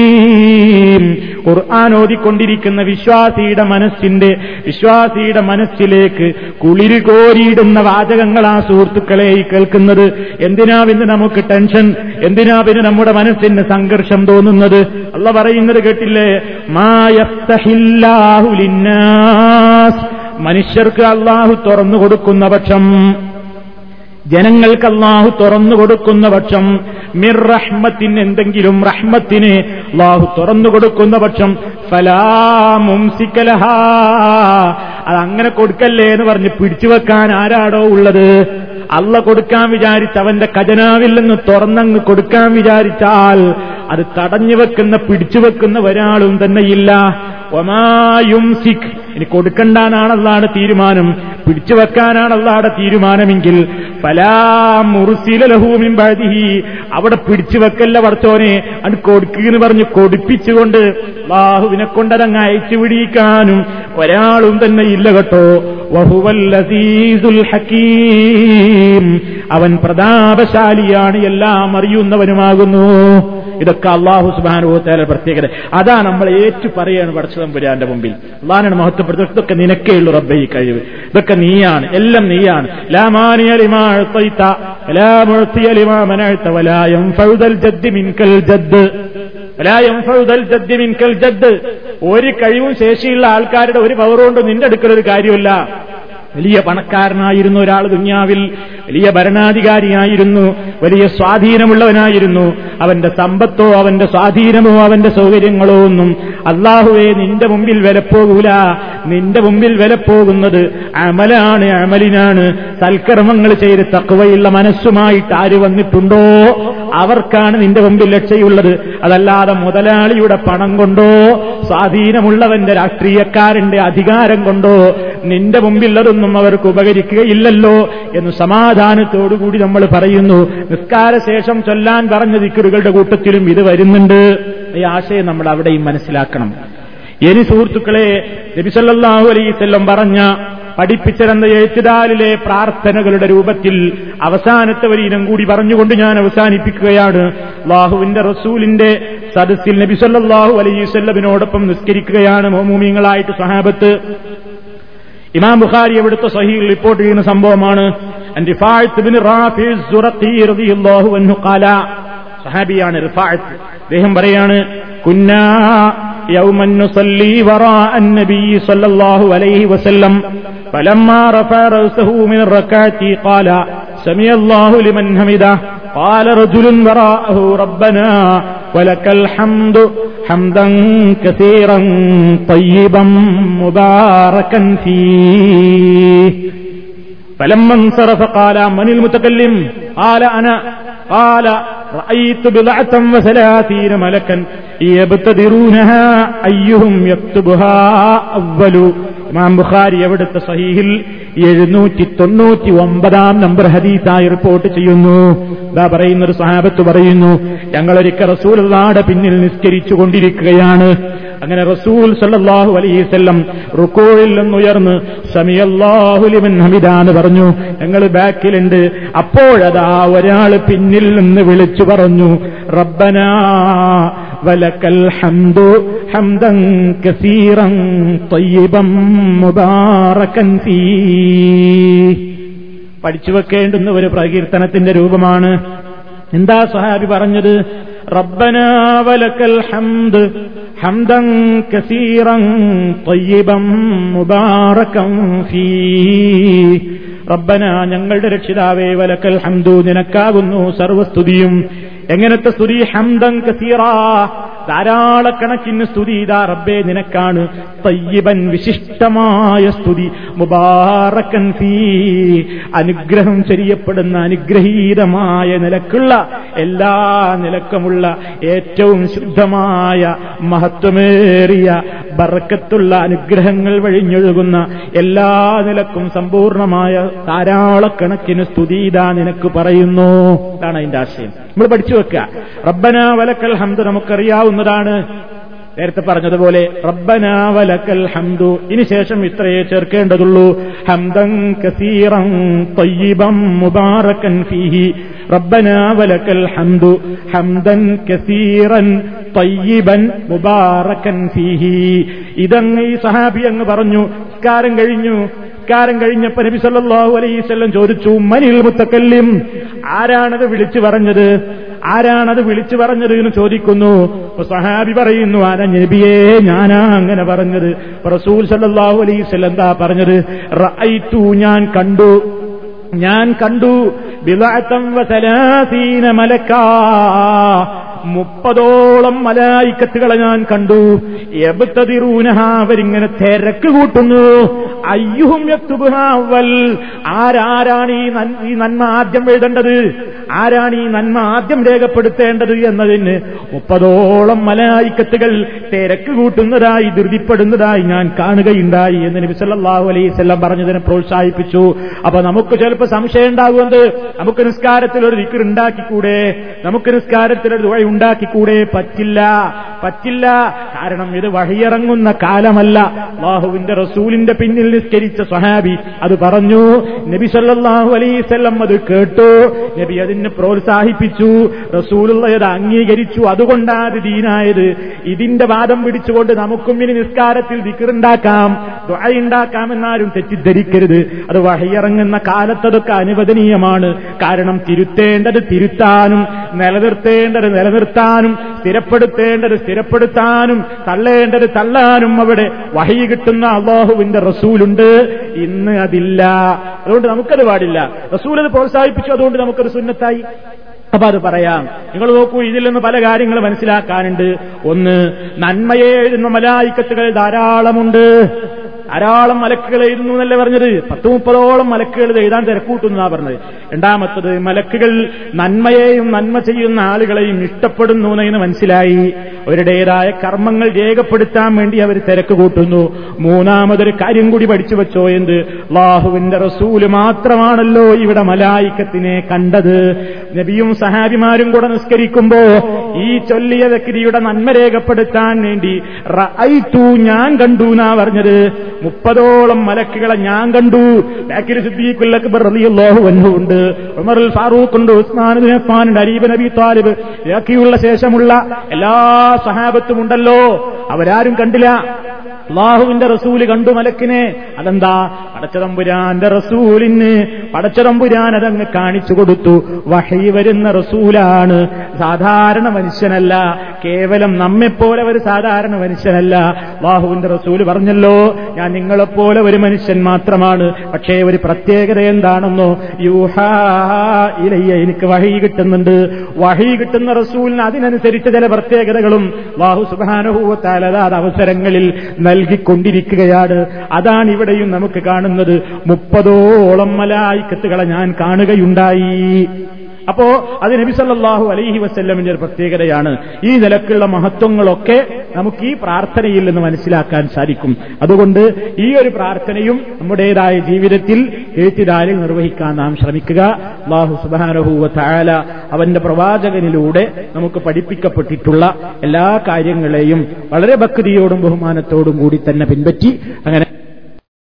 الحكيم ഖുർആൻ ഓതിക്കൊണ്ടിരിക്കുന്ന വിശ്വാസിയുടെ മനസ്സിന്റെ വിശ്വാസിയുടെ മനസ്സിലേക്ക് കുളിര് കോരിയിടുന്ന വാചകങ്ങളാ സുഹൃത്തുക്കളെ ഈ കേൾക്കുന്നത് എന്തിനാ പിന്നെ നമുക്ക് ടെൻഷൻ എന്തിനാ പിന്നെ നമ്മുടെ മനസ്സിന് സംഘർഷം തോന്നുന്നത് അല്ല പറയുന്നത് കേട്ടില്ലേ മായഫ്തഹില്ലാഹുലിന്നാസ് മനുഷ്യർക്ക് അള്ളാഹു തുറന്നു കൊടുക്കുന്ന പക്ഷം ജനങ്ങൾക്ക് അള്ളാഹു തുറന്നു കൊടുക്കുന്ന പക്ഷം മിർ റഹ്മത്തിന് എന്തെങ്കിലും റഹ്മത്തിന് അള്ളാഹു തുറന്നു കൊടുക്കുന്ന പക്ഷം ഫലാമുംസിക്കലഹ അത് അങ്ങനെ കൊടുക്കല്ലേ എന്ന് പറഞ്ഞ് പിടിച്ചു വെക്കാൻ ആരാടോ ഉള്ളത്? അല്ല കൊടുക്കാൻ വിചാരിച്ച അവന്റെ ഖജനാവിൽ നിന്ന് തുറന്നങ്ങ് കൊടുക്കാൻ വിചാരിച്ചാൽ അത് തടഞ്ഞു വെക്കുന്ന പിടിച്ചു വെക്കുന്ന ഒരാളും തന്നെയില്ല. ഒമായുംസിക് ഇനി കൊടുക്കണ്ടാനാണ് അള്ളാടെ തീരുമാനം. പിടിച്ചു വെക്കാനാണല്ലാടെ തീരുമാനമെങ്കിൽ ഫലാമുറുസിലഹൂമിൻ പഴതിഹി അവിടെ പിടിച്ചു വെക്കല്ല വർത്തോനെ അത് കൊടുക്കുന്ന് പറഞ്ഞ് കൊടുപ്പിച്ചുകൊണ്ട് ബാഹുവിനെ കൊണ്ടതങ്ങ് അയച്ചു പിടിക്കാനും ഒരാളും തന്നെ ഇല്ല കേട്ടോ. വഹുവൽ അസീസുൽ ഹക്കീം അവൻ പ്രതാപശാലിയാണ് എല്ലാം അറിയുന്നവനുമാകുന്നു. ഇതൊക്കെ അള്ളാഹു സുബാനുഭവത്തേല പ്രത്യേകത. അതാ നമ്മൾ ഏറ്റു പറയാണ് പടച്ചതമ്പുരാന്റെ മുമ്പിൽ. അള്ളാഹാണ് മഹത്വപ്പെടുത്തുന്നത് ഇതൊക്കെ നിനക്കേ ഉള്ളൂ റബ്ബെ ഈ കഴിവ്. ഇതൊക്കെ നീയാണ്. എല്ലാം നീയാണ്. ഒരു കഴിവും ശേഷിയുള്ള ആൾക്കാരുടെ ഒരു പവറുകൊണ്ടും കൊണ്ട് നിന്റെ അടുക്കലൊരു കാര്യമില്ല. വലിയ പണക്കാരനായിരുന്നു ഒരാൾ ദുന്യാവിൽ വലിയ ഭരണാധികാരിയായിരുന്നു വലിയ സ്വാധീനമുള്ളവനായിരുന്നു. അവന്റെ സമ്പത്തോ അവന്റെ സ്വാധീനമോ അവന്റെ സൗകര്യങ്ങളോ ഒന്നും അള്ളാഹുവെ നിന്റെ മുമ്പിൽ വിലപ്പോകൂല നിന്റെ മുമ്പിൽ വിലപ്പോകുന്നത് അമലാണ് അമലിനാണ്. സൽക്കർമ്മങ്ങൾ ചെയ്ത് തക്കവയുള്ള മനസ്സുമായിട്ട് ആര് വന്നിട്ടുണ്ടോ? അവർക്കാണ് നിന്റെ മുമ്പിൽ രക്ഷയുള്ളത് അതല്ലാതെ മുതലാളിയുടെ പണം കൊണ്ടോ സ്വാധീനമുള്ളവന്റെ രാഷ്ട്രീയക്കാരന്റെ അധികാരം കൊണ്ടോ നിന്റെ മുമ്പിൽ അതൊന്നും അവർക്ക് ഉപകരിക്കുകയില്ലല്ലോ എന്ന് സമാധാനത്തോടുകൂടി നമ്മൾ പറയുന്നു. നിസ്കാരശേഷം ചൊല്ലാൻ പറഞ്ഞ ദിക്കറുകളുടെ കൂട്ടത്തിലും ഇത് വരുന്നുണ്ട്. ഈ ആശയം നമ്മൾ അവിടെയും മനസ്സിലാക്കണം. ഇനി സുഹൃത്തുക്കളെ നബിസല്ലാഹു അലൈസല്ലം പറഞ്ഞ പഠിപ്പിച്ചിരുന്ന എഴുത്തിടാലിലെ പ്രാർത്ഥനകളുടെ രൂപത്തിൽ അവസാനത്തെ ഒരു ഇനം കൂടി പറഞ്ഞുകൊണ്ട് ഞാൻ അവസാനിപ്പിക്കുകയാണ്. ലാഹുവിന്റെ റസൂലിന്റെ സദസ്സിൽ നബിസല്ലാഹു അലൈവല്ലമിനോടൊപ്പം നിസ്കരിക്കുകയാണ് മോമൂമിങ്ങളായിട്ട് സഹാബത്ത് ഇമാം ബുഖാരി എവിടുത്തെ സഹീൽ റിപ്പോർട്ട് ചെയ്യുന്ന സംഭവമാണ് സഹാബിയാണ് റിഫായത്ത് അദ്ദേഹം പറയാണ് കുന്നാ يوما نصلي وراء النبي صلى الله عليه وسلم فلما رفع رأسه من الركعة قال سمع الله لمن حمده قال رجل وراءه ربنا ولك الحمد حمدا كثيرا طيبا مباركا فيه فلما انصرف قال من المتكلم قال أنا قال رأيت بضعة وثلاثين ملكا يبتدرونها أيهم يكتبها أول ഇമാം ബുഖാരി എവിടുത്തെ സഹീഹിൽ എഴുന്നൂറ്റി തൊണ്ണൂറ്റി ഒമ്പതാം നമ്പർ ഹദീസായി റിപ്പോർട്ട് ചെയ്യുന്നു. ഇതാ പറയുന്ന ഒരു സഹാബത്ത് പറയുന്നു ഞങ്ങളൊരിക്കൽ റസൂലുള്ളാടെ പിന്നിൽ നിസ്കരിച്ചു കൊണ്ടിരിക്കുകയാണ് അങ്ങനെ റസൂൽ സല്ലല്ലാഹു അലൈസല്ലം റുക്കോയിൽ നിന്നുയർന്ന് സമിയല്ലാഹുലിമൻ ഹമിദാന്ന് പറഞ്ഞു. ഞങ്ങൾ ബാക്കിലുണ്ട്. അപ്പോഴതാ ഒരാൾ പിന്നിൽ നിന്ന് വിളിച്ചു പറഞ്ഞു റബ്ബനാ വലക്കൽ الحمد حمدا كثيرا طيبا مباركا فيه. പഠിച്ചു വെക്കേണ്ടുന്ന ഒരു പ്രകീർത്തനത്തിന്റെ രൂപമാണ്. എന്താ സഹാബി പറഞ്ഞത്? റബ്ബനാ വലക്കൽ ഹംദ് ഹംദൻ കസീറൻ തൊയ്യബം മുബാറകൻ ഫീ. റബ്ബന ഞങ്ങളുടെ രക്ഷിതാവേ വലക്കൽ ഹംദു നിനക്കാകുന്നു സർവസ്തുതിയും. എങ്ങനത്തെ സ്തുതി ഹംദം കസീറ? ധാരാളക്കണക്കിന് സ്തുതി ഇതാ റബ്ബേ നിനക്കാണ് തയ്യബൻ വിശിഷ്ടമായ സ്തുതി. മുബാറക്കൻ ഫീ അനുഗ്രഹം ചെറിയപ്പെടുന്ന അനുഗ്രഹീതമായ നിലക്കുള്ള എല്ലാ നിലക്കുമുള്ള ഏറ്റവും ശുദ്ധമായ മഹത്വമേറിയ ബർക്കത്തുള്ള അനുഗ്രഹങ്ങൾ വഴിഞ്ഞൊഴുകുന്ന എല്ലാ നിലക്കും സമ്പൂർണമായ ധാരാളക്കണക്കിന് സ്തുതി ഇതാ നിനക്ക് പറയുന്നു. ഇതാണ് അതിന്റെ ആശയം. നമ്മൾ പഠിച്ചു വെക്കുക. റബ്ബന വലക്കൽ ഹംദ് നമുക്കറിയാവുന്നതാണ്. നേരത്തെ പറഞ്ഞതുപോലെ റബ്ബന വലക്കൽ ഹംദു. ഇനി ശേഷം ഇത്രയേ ചേർക്കേണ്ടതുള്ളൂ. ഹംദൻ കസീറം തയ്യിബം മുബാറക്കൻ ഫീഹി. റബ്ബന വലക്കൽ ഹംദു. ഹംദൻ കസീറൻ തയ്യിബൻ മുബാറക്കൻ ഫീഹി. ഇതങ്ങ് ഈ സഹാബി അങ്ങ് പറഞ്ഞു കാരം കഴിഞ്ഞു. നിസ്കാരം കഴിഞ്ഞപ്പോ നബി സല്ലല്ലാഹു അലൈസ്വല്ലം ചോദിച്ചു മനിൽ മുത്തക്കല്ലിം ആരാണത് വിളിച്ചു പറഞ്ഞത്? ആരാണത് വിളിച്ചു പറഞ്ഞത് എന്ന് ചോദിക്കുന്നു. സഹാബി പറയുന്നു ആരാ നബിയേ ഞാനാ അങ്ങനെ പറഞ്ഞത്. റസൂൽ സല്ലാഹു അലൈസ്വല്ലം എന്താ പറഞ്ഞത്? റൈറ്റു ഞാൻ കണ്ടു. ഞാൻ കണ്ടു. ബിലാത്തം വസലാസീന മലക്കാ. മുപ്പതോളം മലായിക്കത്തുകളെ ഞാൻ കണ്ടു. എബത്തതിറൂനഹ അവരിങ്ങനെ തിരക്ക് കൂട്ടുന്നു. അയ്യുഹും യക്തുബുഹാവൽ ആരാരാണ് ഈ നന്മ ആദ്യം എഴുതേണ്ടത്? ആരാണ് ഈ നന്മ ആദ്യം രേഖപ്പെടുത്തേണ്ടത് എന്നതിന് മുപ്പതോളം മലായിക്കത്തുകൾ തിരക്ക് കൂട്ടുന്നതായി ധൃതിപ്പെടുന്നതായി ഞാൻ കാണുകയുണ്ടായി എന്ന് നബി സല്ലല്ലാഹു അലൈഹി വസല്ലം പറഞ്ഞതിനെ പ്രോത്സാഹിപ്പിച്ചു. അപ്പൊ നമുക്ക് ചിലപ്പോൾ സംശയം ഉണ്ടാകുന്നത് നമുക്ക് നിസ്കാരത്തിൽ ഒരു ദിക്കർ ഉണ്ടാക്കിക്കൂടെ നമുക്ക് നിസ്കാരത്തിൽ ഒരു ഉണ്ടാക്കിക്കൂടെ പറ്റില്ല. പറ്റില്ല. കാരണം ഇത് വഴിയിറങ്ങുന്ന കാലമല്ല. അള്ളാഹുവിന്റെ റസൂലിന്റെ പിന്നിൽ നിസ്കരിച്ച സ്വഹാബി അത് പറഞ്ഞു നബി സല്ലാഹു അലൈഹി വസല്ലം അത് കേട്ടു. നബി അതിന് പ്രോത്സാഹിപ്പിച്ചു. റസൂലുള്ളത് അംഗീകരിച്ചു. അതുകൊണ്ടാണ് അത് ദീനായത്. ഇതിന്റെ വാദം പിടിച്ചുകൊണ്ട് നമുക്കും ഇനി നിസ്കാരത്തിൽ ദിക്കറുണ്ടാക്കാം ഉണ്ടാക്കാം എന്നാരും തെറ്റിദ്ധരിക്കരുത്. അത് വഴിയിറങ്ങുന്ന കാലത്തതൊക്കെ അനുവദനീയമാണ്. കാരണം തിരുത്തേണ്ടത് തിരുത്താനും നിലനിർത്തേണ്ടത് നിലനിർത്താനും സ്ഥിരപ്പെടുത്തേണ്ടത് സ്ഥിരപ്പെടുത്താനും തള്ളേണ്ടത് തള്ളാനും അവിടെ വഹി കിട്ടുന്ന അള്ളാഹുവിന്റെ റസൂലുണ്ട്. ഇന്ന് അതില്ല. അതുകൊണ്ട് നമുക്കത് പാടില്ല. റസൂൽ അത് പ്രോത്സാഹിപ്പിച്ചു അതുകൊണ്ട് നമുക്കൊരു സുന്നത്തായി. അപ്പൊ അത് പറയാം. നിങ്ങൾ നോക്കൂ ഇതിൽ നിന്ന് പല കാര്യങ്ങൾ മനസ്സിലാക്കാനുണ്ട്. ഒന്ന് നന്മയെ എഴുതുന്ന മലായിക്കത്തുകൾ ധാരാളമുണ്ട്. ധാരാളം മലക്കുകൾ എഴുതുന്നു എന്നല്ലേ പറഞ്ഞത്? പത്ത് മുപ്പതോളം മലക്കുകൾ എഴുതാൻ തിരക്കൂട്ടുന്നതാ പറഞ്ഞത്. രണ്ടാമത്തത് മലക്കുകൾ നന്മയെയും നന്മ ചെയ്യുന്ന ആളുകളെയും ഇഷ്ടപ്പെടുന്നു എന്ന് മനസ്സിലായി. അവരുടേതായ കർമ്മങ്ങൾ രേഖപ്പെടുത്താൻ വേണ്ടി അവർ തിരക്ക് കൂട്ടുന്നു. മൂന്നാമതൊരു കാര്യം കൂടി പഠിച്ചു വെച്ചോ എന്ത്? ലാഹുവിന്റെ റസൂൽ മാത്രമാണല്ലോ ഇവിടെ മലായിക്കത്തിനെ കണ്ടത്. നബിയും സഹാബിമാരും കൂടെ നിസ്കരിക്കുമ്പോ ഈ ചൊല്ലിയ വ്യക്തിയുടെ നന്മ രേഖപ്പെടുത്താൻ വേണ്ടി റഅയ്തു ഞാൻ കണ്ടു എന്നാ പറഞ്ഞത്. മുപ്പതോളം മലക്കുകളെ ഞാൻ കണ്ടു. ബാക്കിൽ സിദ്ദീഖുൽ അക്ബർ റളിയല്ലാഹു അൻഹു ഉണ്ട്. ഉമറുൽ ഫാറൂഖ് ഉണ്ട് ഉസ്മാൻ ബിൻ അഫ്ഫാൻ ഉണ്ട് നബി താലിബ് ബാക്കിയുള്ള ശേഷമുള്ള എല്ലാ സഹാബത്തും ഉണ്ടല്ലോ അവരാരും കണ്ടില്ല. അള്ളാഹുവിന്റെ റസൂൽ കണ്ടു മലക്കിനെ. അതെന്താ? പടച്ചതമ്പുരാന്റെ റസൂലിന് പടച്ചതമ്പുരാൻ അതങ്ങ് കാണിച്ചു കൊടുത്തു. വഹൈ വരുന്ന റസൂലാണ്. സാധാരണ മനുഷ്യനല്ല. കേവലം നമ്മെപ്പോലെ ഒരു സാധാരണ മനുഷ്യനല്ല. അള്ളാഹുവിന്റെ റസൂൽ പറഞ്ഞല്ലോ ഞാൻ നിങ്ങളെപ്പോലെ ഒരു മനുഷ്യൻ മാത്രമാണ്. പക്ഷേ ഒരു പ്രത്യേകത എന്താണെന്നോ? യൂഹാ എനിക്ക് വഹി കിട്ടുന്നുണ്ട്. വഹി കിട്ടുന്ന റസൂലിന് അതിനനുസരിച്ച് ചില പ്രത്യേകതകളും. ബാഹു സുബാനുഭൂവത്താലത് അത് അവസരങ്ങളിൽ നൽകിക്കൊണ്ടിരിക്കുകയാണ്. അതാണ് ഇവിടെയും നമുക്ക് കാണുന്നത്. മുപ്പതോളം മലായിക്കത്തുകളെ ഞാൻ കാണുകയുണ്ടായി. അപ്പോ അത് നബി സല്ലല്ലാഹു അലൈഹി വസ്ല്ലമിന്റെ ഒരു പ്രത്യേകതയാണ്. ഈ നിലക്കുള്ള മഹത്വങ്ങളൊക്കെ നമുക്ക് ഈ പ്രാർത്ഥനയിൽ നിന്ന് മനസ്സിലാക്കാൻ സാധിക്കും. അതുകൊണ്ട് ഈ ഒരു പ്രാർത്ഥനയും നമ്മുടേതായ ജീവിതത്തിൽ എഴുത്തിദാരിൽ നിർവഹിക്കാൻ നാം ശ്രമിക്കുക. അള്ളാഹു സുബാനഹൂവ താല അവന്റെ പ്രവാചകനിലൂടെ നമുക്ക് പഠിപ്പിക്കപ്പെട്ടിട്ടുള്ള എല്ലാ കാര്യങ്ങളെയും വളരെ ഭക്തിയോടും ബഹുമാനത്തോടും കൂടി തന്നെ പിൻപറ്റി അങ്ങനെ